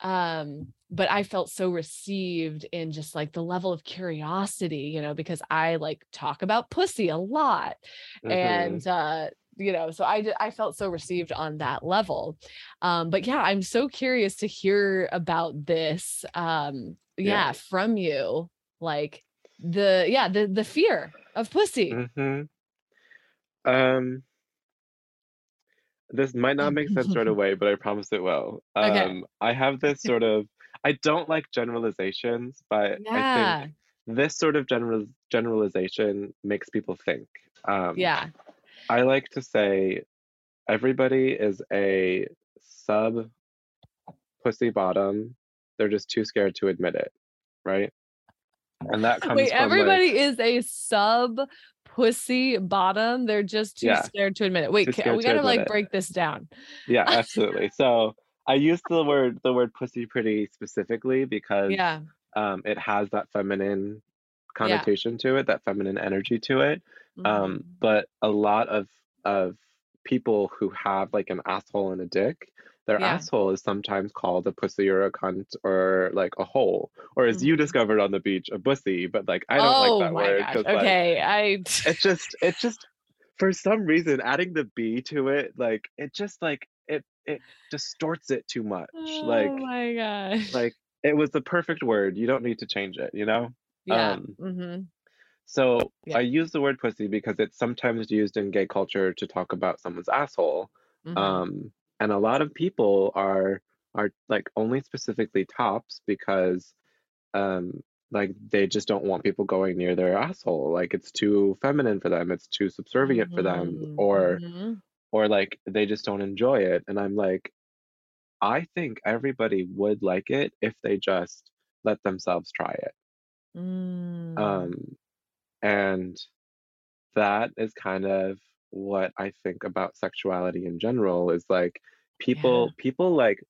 [SPEAKER 1] Um, but I felt so received in just like the level of curiosity, you know, because I like talk about pussy a lot. Mm-hmm. And uh you know so i i felt so received on that level um but yeah i'm so curious to hear about this um yeah, yeah from you like the yeah the the fear of pussy
[SPEAKER 2] mm-hmm. um this might not make sense right away but i promise it will um okay. i have this sort of i don't like generalizations but yeah. i think this sort of general generalization makes people think um
[SPEAKER 1] yeah
[SPEAKER 2] i like to say everybody is a sub pussy bottom they're just too scared to admit it right and that comes
[SPEAKER 1] Wait, everybody like, is a sub pussy bottom. They're just too yeah, scared to admit it. Wait, can, we gotta like it. break this down.
[SPEAKER 2] Yeah, absolutely. so I use the word the word pussy pretty specifically because
[SPEAKER 1] yeah.
[SPEAKER 2] um, it has that feminine connotation yeah. to it, that feminine energy to it. Um, mm-hmm. Um, but a lot of of people who have like an asshole and a dick their yeah. asshole is sometimes called a pussy or a cunt or like a hole, or as mm-hmm. you discovered on the beach, a bussy. But like I don't oh, like that word.
[SPEAKER 1] Gosh. Okay,
[SPEAKER 2] like,
[SPEAKER 1] I.
[SPEAKER 2] It's just it's just for some reason adding the b to it, like it just like it distorts it too much.
[SPEAKER 1] Oh
[SPEAKER 2] like
[SPEAKER 1] my gosh.
[SPEAKER 2] Like it was the perfect word. You don't need to change it. You know.
[SPEAKER 1] Yeah. Um, mm-hmm.
[SPEAKER 2] So yeah. I use the word pussy because it's sometimes used in gay culture to talk about someone's asshole. Mm-hmm. Um, and a lot of people are are like only specifically tops because um like they just don't want people going near their asshole like it's too feminine for them it's too subservient mm-hmm. for them or mm-hmm. Or like they just don't enjoy it and i'm like i think everybody would like it if they just let themselves try it
[SPEAKER 1] mm.
[SPEAKER 2] um and that is kind of what I think about sexuality in general is like people yeah. people like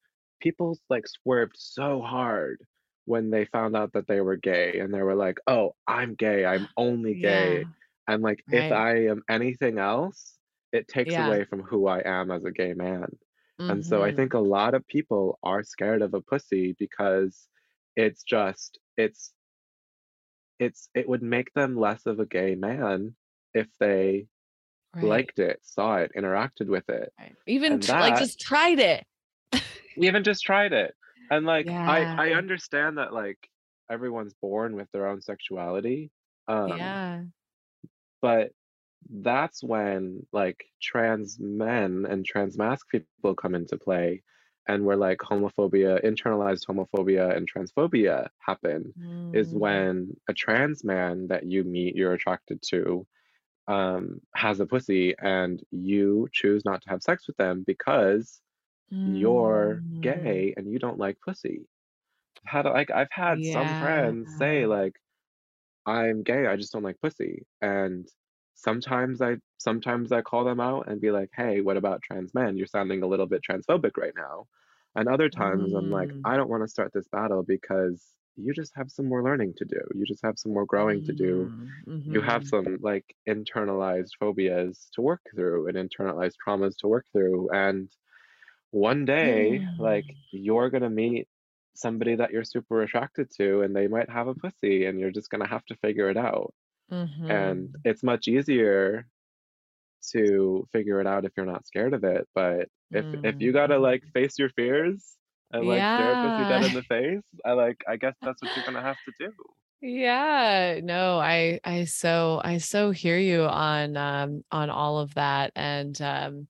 [SPEAKER 2] people like swerved so hard when they found out that they were gay and they were like, "Oh, I'm gay. I'm only gay." Yeah. And like right. if I am anything else, it takes yeah. away from who I am as a gay man. Mm-hmm. And so I mm-hmm. think a lot of people are scared of a pussy because it's just it's it's it would make them less of a gay man if they right. liked it, saw it, interacted with it.
[SPEAKER 1] Right. Even that, like just tried it.
[SPEAKER 2] We even just tried it. And like yeah. I I understand that like everyone's born with their own sexuality.
[SPEAKER 1] Um yeah.
[SPEAKER 2] But that's when like trans men and trans masc people come into play and where like homophobia internalized homophobia and transphobia happen mm. is when a trans man that you meet you're attracted to um, has a pussy and you choose not to have sex with them because mm. you're gay and you don't like pussy. I've had like I've had yeah. some friends say like I'm gay, I just don't like pussy. And sometimes I sometimes I call them out and be like, "Hey, what about trans men? You're sounding a little bit transphobic right now." And other times mm. I'm like, mm. "I don't want to start this battle because you just have some more learning to do. You just have some more growing to do. Mm-hmm. You have mm-hmm. some like internalized phobias to work through and internalized traumas to work through. And one day, like you're going to meet somebody that you're super attracted to and they might have a pussy and you're just going to have to figure it out.
[SPEAKER 1] Mm-hmm.
[SPEAKER 2] And it's much easier to figure it out if you're not scared of it. But if mm. if you got to like face your fears and like yeah. stare pussy dead in the face, I like I guess that's what you're gonna have to do.
[SPEAKER 1] Yeah, no, I I so I so hear you on um on all of that. And um,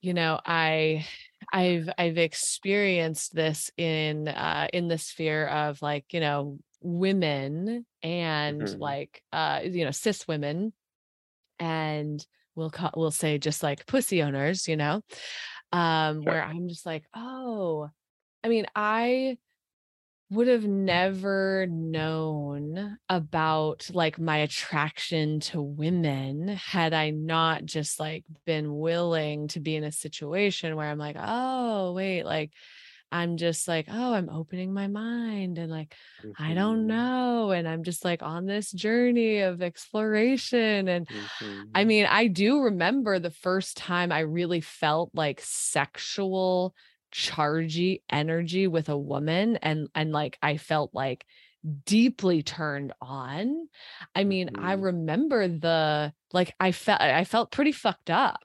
[SPEAKER 1] you know, I I've I've experienced this in uh in the sphere of like, you know, women and mm-hmm. like uh you know, cis women and we'll call we'll say just like pussy owners, you know, um, sure. where I'm just like, oh, I mean, I would have never known about like my attraction to women had I not just like been willing to be in a situation where I'm like, oh, wait, like I'm just like, oh, I'm opening my mind and like, mm-hmm. I don't mm-hmm. know. And I'm just like on this journey of exploration. And mm-hmm. I mean, I do remember the first time I really felt like sexual chargy energy with a woman and and like I felt like deeply turned on. I mean, mm-hmm. I remember the like I felt I felt pretty fucked up,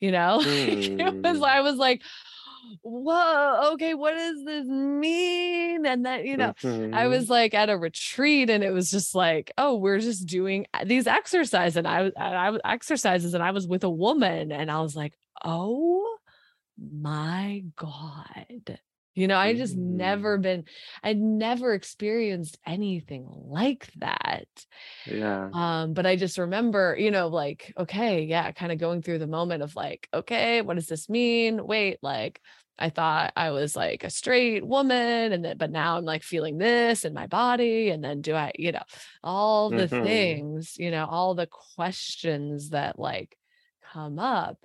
[SPEAKER 1] you know? Mm. it was mm. I was like, whoa, okay, what does this mean? And then, you know, mm-hmm. I was like at a retreat and it was just like, oh, we're just doing these exercises and I was I was exercises and I was with a woman and I was like, oh my God. You know, I just mm-hmm. never been, I'd never experienced anything like that.
[SPEAKER 2] Yeah.
[SPEAKER 1] Um, but I just remember, you know, like, okay, yeah, kind of going through the moment of like, okay, what does this mean? Wait, like, I thought I was like a straight woman, and then, but now I'm like feeling this in my body. And then do I, you know, all the mm-hmm. things, you know, all the questions that like come up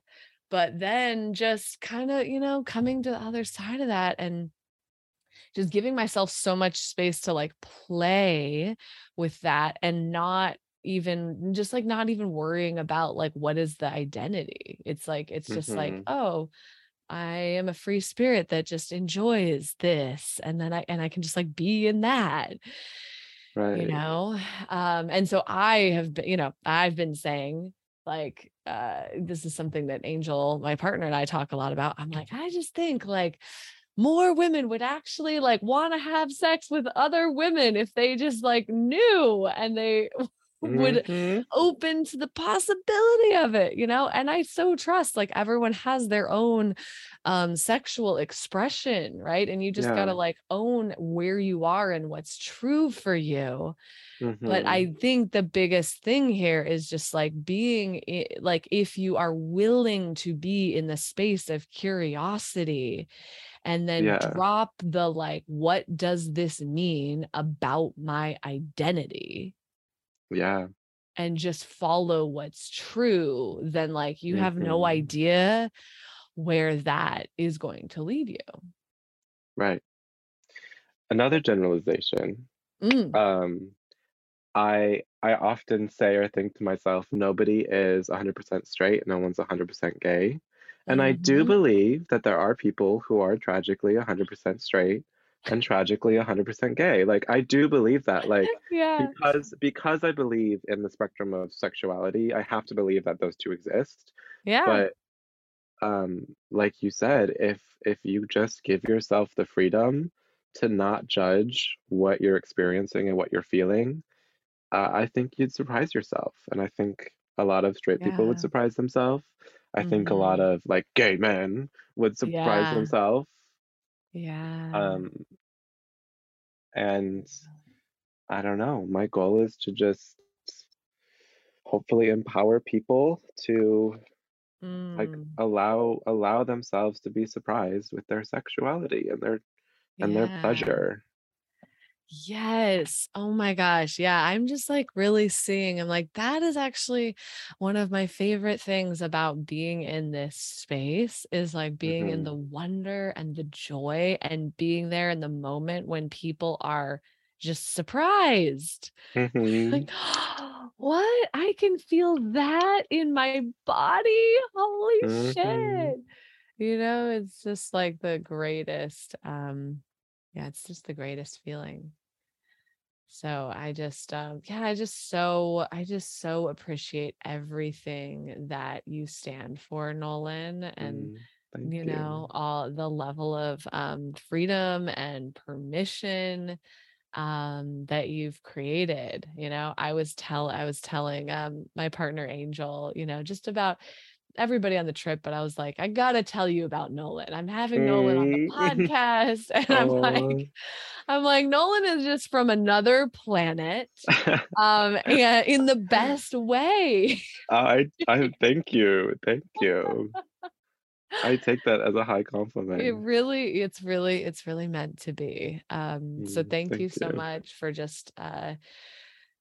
[SPEAKER 1] but then just kind of you know coming to the other side of that and just giving myself so much space to like play with that and not even just like not even worrying about like what is the identity it's like it's just mm-hmm. like oh i am a free spirit that just enjoys this and then i and i can just like be in that right. you know? Um and so i have been you know i've been saying like uh this is something that angel my partner and i talk a lot about i'm like i just think like more women would actually like want to have sex with other women if they just like knew and they would mm-hmm. open to the possibility of it you know and i so trust like everyone has their own um sexual expression right and you just yeah. got to like own where you are and what's true for you mm-hmm. but i think the biggest thing here is just like being like if you are willing to be in the space of curiosity and then yeah. drop the like what does this mean about my identity
[SPEAKER 2] yeah
[SPEAKER 1] and just follow what's true then like you mm-hmm. have no mm-hmm. idea where that is going to lead you
[SPEAKER 2] right another generalization mm. um i i often say or think to myself nobody is 100% straight no one's 100% gay and mm-hmm. I do mm-hmm. believe that there are people who are tragically 100% straight and tragically 100% gay. Like I do believe that like yeah. because because I believe in the spectrum of sexuality, I have to believe that those two exist.
[SPEAKER 1] Yeah.
[SPEAKER 2] But um like you said, if if you just give yourself the freedom to not judge what you're experiencing and what you're feeling, uh, I think you'd surprise yourself. And I think a lot of straight yeah. people would surprise themselves. I mm-hmm. think a lot mm-hmm. of like gay men would surprise yeah. themselves.
[SPEAKER 1] Yeah.
[SPEAKER 2] Um and I don't know. My goal is to just hopefully empower people to mm. like allow allow themselves to be surprised with their sexuality and their and yeah. their pleasure.
[SPEAKER 1] Yes. Oh my gosh. Yeah. I'm just like really seeing, I'm like, that is actually one of my favorite things about being in this space is like being mm-hmm. in the wonder and the joy and being there in the moment when people are just surprised. Mm-hmm. Like, what? I can feel that in my body. Holy mm-hmm. shit. You know, it's just like the greatest um yeah, it's just the greatest feeling. So I just, um, yeah, I just so, I just so appreciate everything that you stand for, Nolan, and mm, you, you know all the level of um, freedom and permission um, that you've created. You know, I was tell, I was telling um, my partner Angel, you know, just about everybody on the trip, but I was like, I gotta tell you about Nolan. I'm having Nolan on the podcast. And I'm like, I'm like, Nolan is just from another planet. Um, and in the best way.
[SPEAKER 2] I I thank you. Thank you. I take that as a high compliment.
[SPEAKER 1] It really, it's really, it's really meant to be. Um, so thank, mm, thank you, you so much for just uh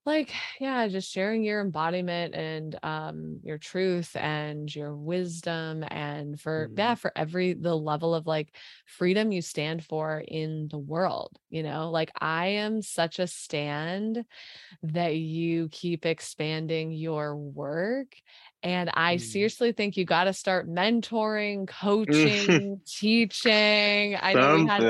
[SPEAKER 1] like yeah just sharing your embodiment and um your truth and your wisdom and for mm-hmm. yeah for every the level of like freedom you stand for in the world you know like i am such a stand that you keep expanding your work and I mm. seriously think you got to start mentoring, coaching, teaching. I know we had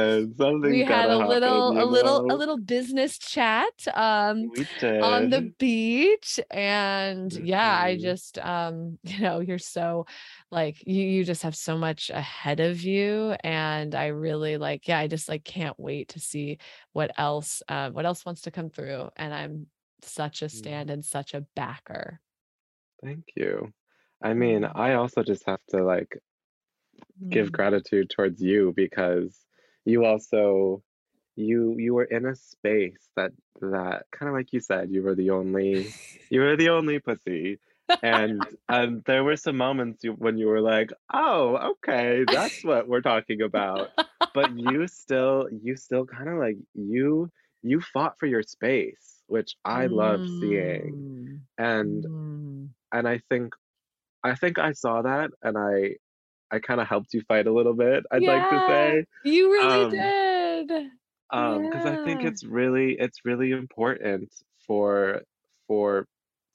[SPEAKER 1] we had a little happen, a little know? a little business chat um on the beach and mm-hmm. yeah, I mm-hmm. just um you know, you're so like you you just have so much ahead of you and I really like yeah, I just like can't wait to see what else uh, what else wants to come through and I'm such a mm. stand and such a backer.
[SPEAKER 2] Thank you. I mean, mm. I also just have to like give mm. gratitude towards you because you also you you were in a space that that kind of like you said you were the only you were the only pussy and and there were some moments you, when you were like oh okay that's what we're talking about but you still you still kind of like you you fought for your space which i love seeing and mm and I think I think I saw that and I I kind of helped you fight a little bit. I'd yeah, like to say
[SPEAKER 1] you really um, did.
[SPEAKER 2] Um, because yeah. I think it's really it's really important for for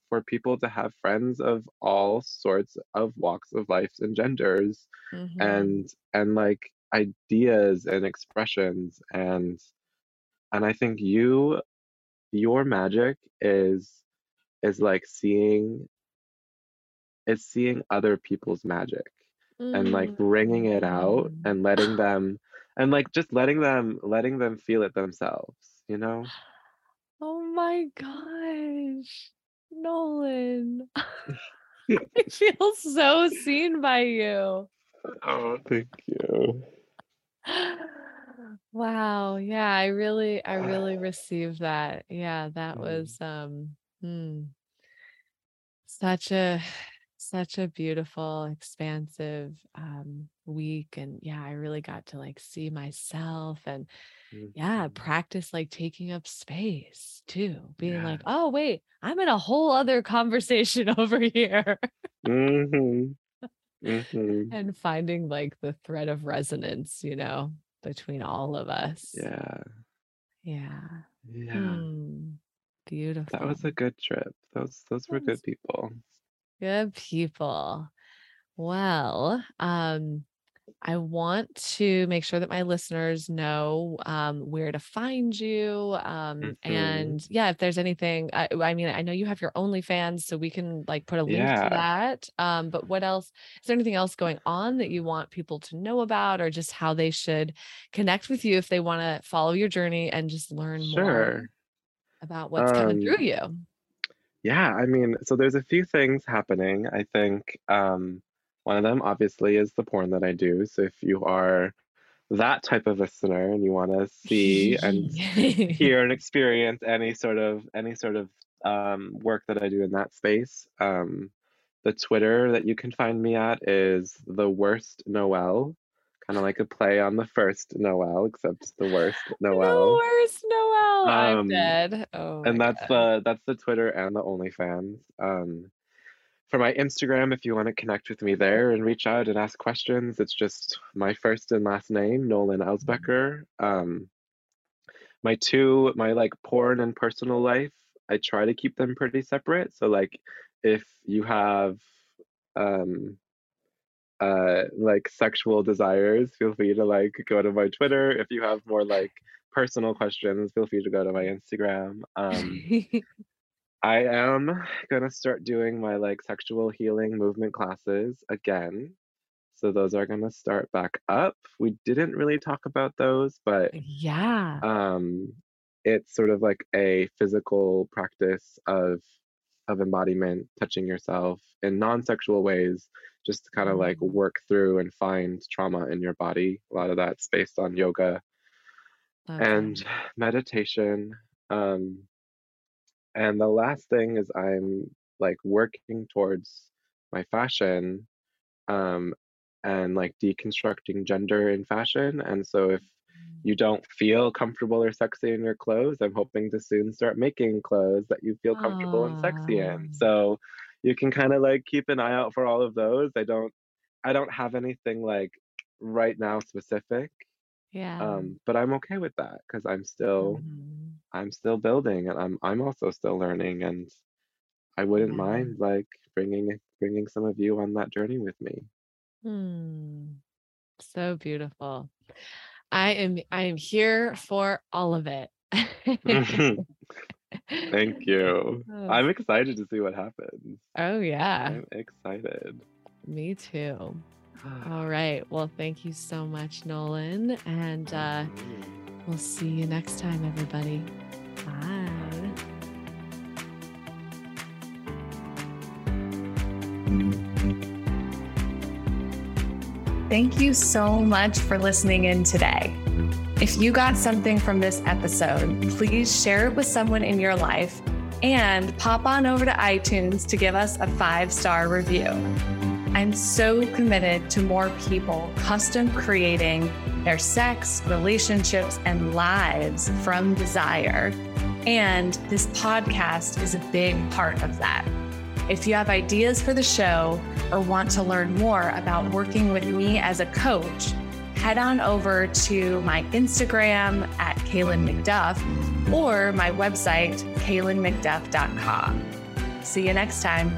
[SPEAKER 2] for people to have friends of all sorts of walks of life and genders mm-hmm. and and like ideas and expressions and and I think you your magic is is like seeing is seeing other people's magic mm. and like bringing it out mm. and letting them and like just letting them letting them feel it themselves you know
[SPEAKER 1] oh my gosh nolan i feel so seen by you
[SPEAKER 2] oh thank you
[SPEAKER 1] wow yeah i really i really received that yeah that mm. was um hmm, such a such a beautiful expansive um, week and yeah i really got to like see myself and mm-hmm. yeah practice like taking up space too being yeah. like oh wait i'm in a whole other conversation over here. Mm-hmm. Mm-hmm. and finding like the thread of resonance you know between all of us.
[SPEAKER 2] Yeah.
[SPEAKER 1] Yeah.
[SPEAKER 2] Yeah.
[SPEAKER 1] Mm, beautiful
[SPEAKER 2] that was a good trip. Those those were good people
[SPEAKER 1] Good people. Well, um, I want to make sure that my listeners know um, where to find you. Um, mm-hmm. And yeah, if there's anything, I, I, mean, I know you have your OnlyFans, so we can like put a link yeah. to that. Um, but what else? Is there anything else going on that you want people to know about, or just how they should connect with you if they want to follow your journey and just learn sure. more about what's coming through um, you?
[SPEAKER 2] Yeah, I mean, so there's a few things happening. I think um, one of them obviously is the porn that I do. So if you are that type of listener and you want to see and hear and experience any sort of any sort of um, work that I do in that space, um, the Twitter that you can find me at is the worst Noel kind of like a play on the first Noel, except the worst Noel.
[SPEAKER 1] The worst Noel. Um, I'm dead. Oh,
[SPEAKER 2] and that's God. the that's the Twitter and the OnlyFans. Um, for my Instagram, if you want to connect with me there and reach out and ask questions, it's just my first and last name, Nolan Elsbecker. Um, my two, my like porn and personal life, I try to keep them pretty separate. So like, if you have um uh like sexual desires feel free to like go to my twitter. If you have more like personal questions feel free to go to my instagram. Um i am gonna start doing my like sexual healing movement classes again. So those are gonna start back up. We didn't really talk about those but
[SPEAKER 1] yeah.
[SPEAKER 2] um it's sort of like a physical practice of of embodiment touching yourself in non-sexual ways just to kind of like mm. work through and find trauma in your body. A lot of that's based on yoga okay. and meditation. Um, and the last thing is I'm like working towards my fashion um, and like deconstructing gender in fashion. And so if you don't feel comfortable or sexy in your clothes, I'm hoping to soon start making clothes that you feel comfortable and sexy in. So you can kind of like keep an eye out for all of those. I don't I don't have anything like right now specific.
[SPEAKER 1] Yeah.
[SPEAKER 2] Um, but I'm okay with that because I'm still mm-hmm. I'm still building and I'm I'm also still learning and I wouldn't yeah. mind like bringing bringing some of you on that journey with me.
[SPEAKER 1] Hmm. So beautiful. I am I am here for all of it.
[SPEAKER 2] Thank you. Oh. I'm excited to see what happens.
[SPEAKER 1] Oh yeah.
[SPEAKER 2] I'm excited.
[SPEAKER 1] Me too. All right. Well, thank you so much, Nolan. And uh, we'll see you next time, everybody. Bye. Thank you so much for listening in today. If you got something from this episode, please share it with someone in your life and pop on over to iTunes to give us a five star review. I'm so committed to more people custom creating their sex, relationships, and lives from desire. And this podcast is a big part of that. If you have ideas for the show or want to learn more about working with me as a coach, head on over to my Instagram at Cailin McDuff or my website, cailinmcduff.com. See you next time.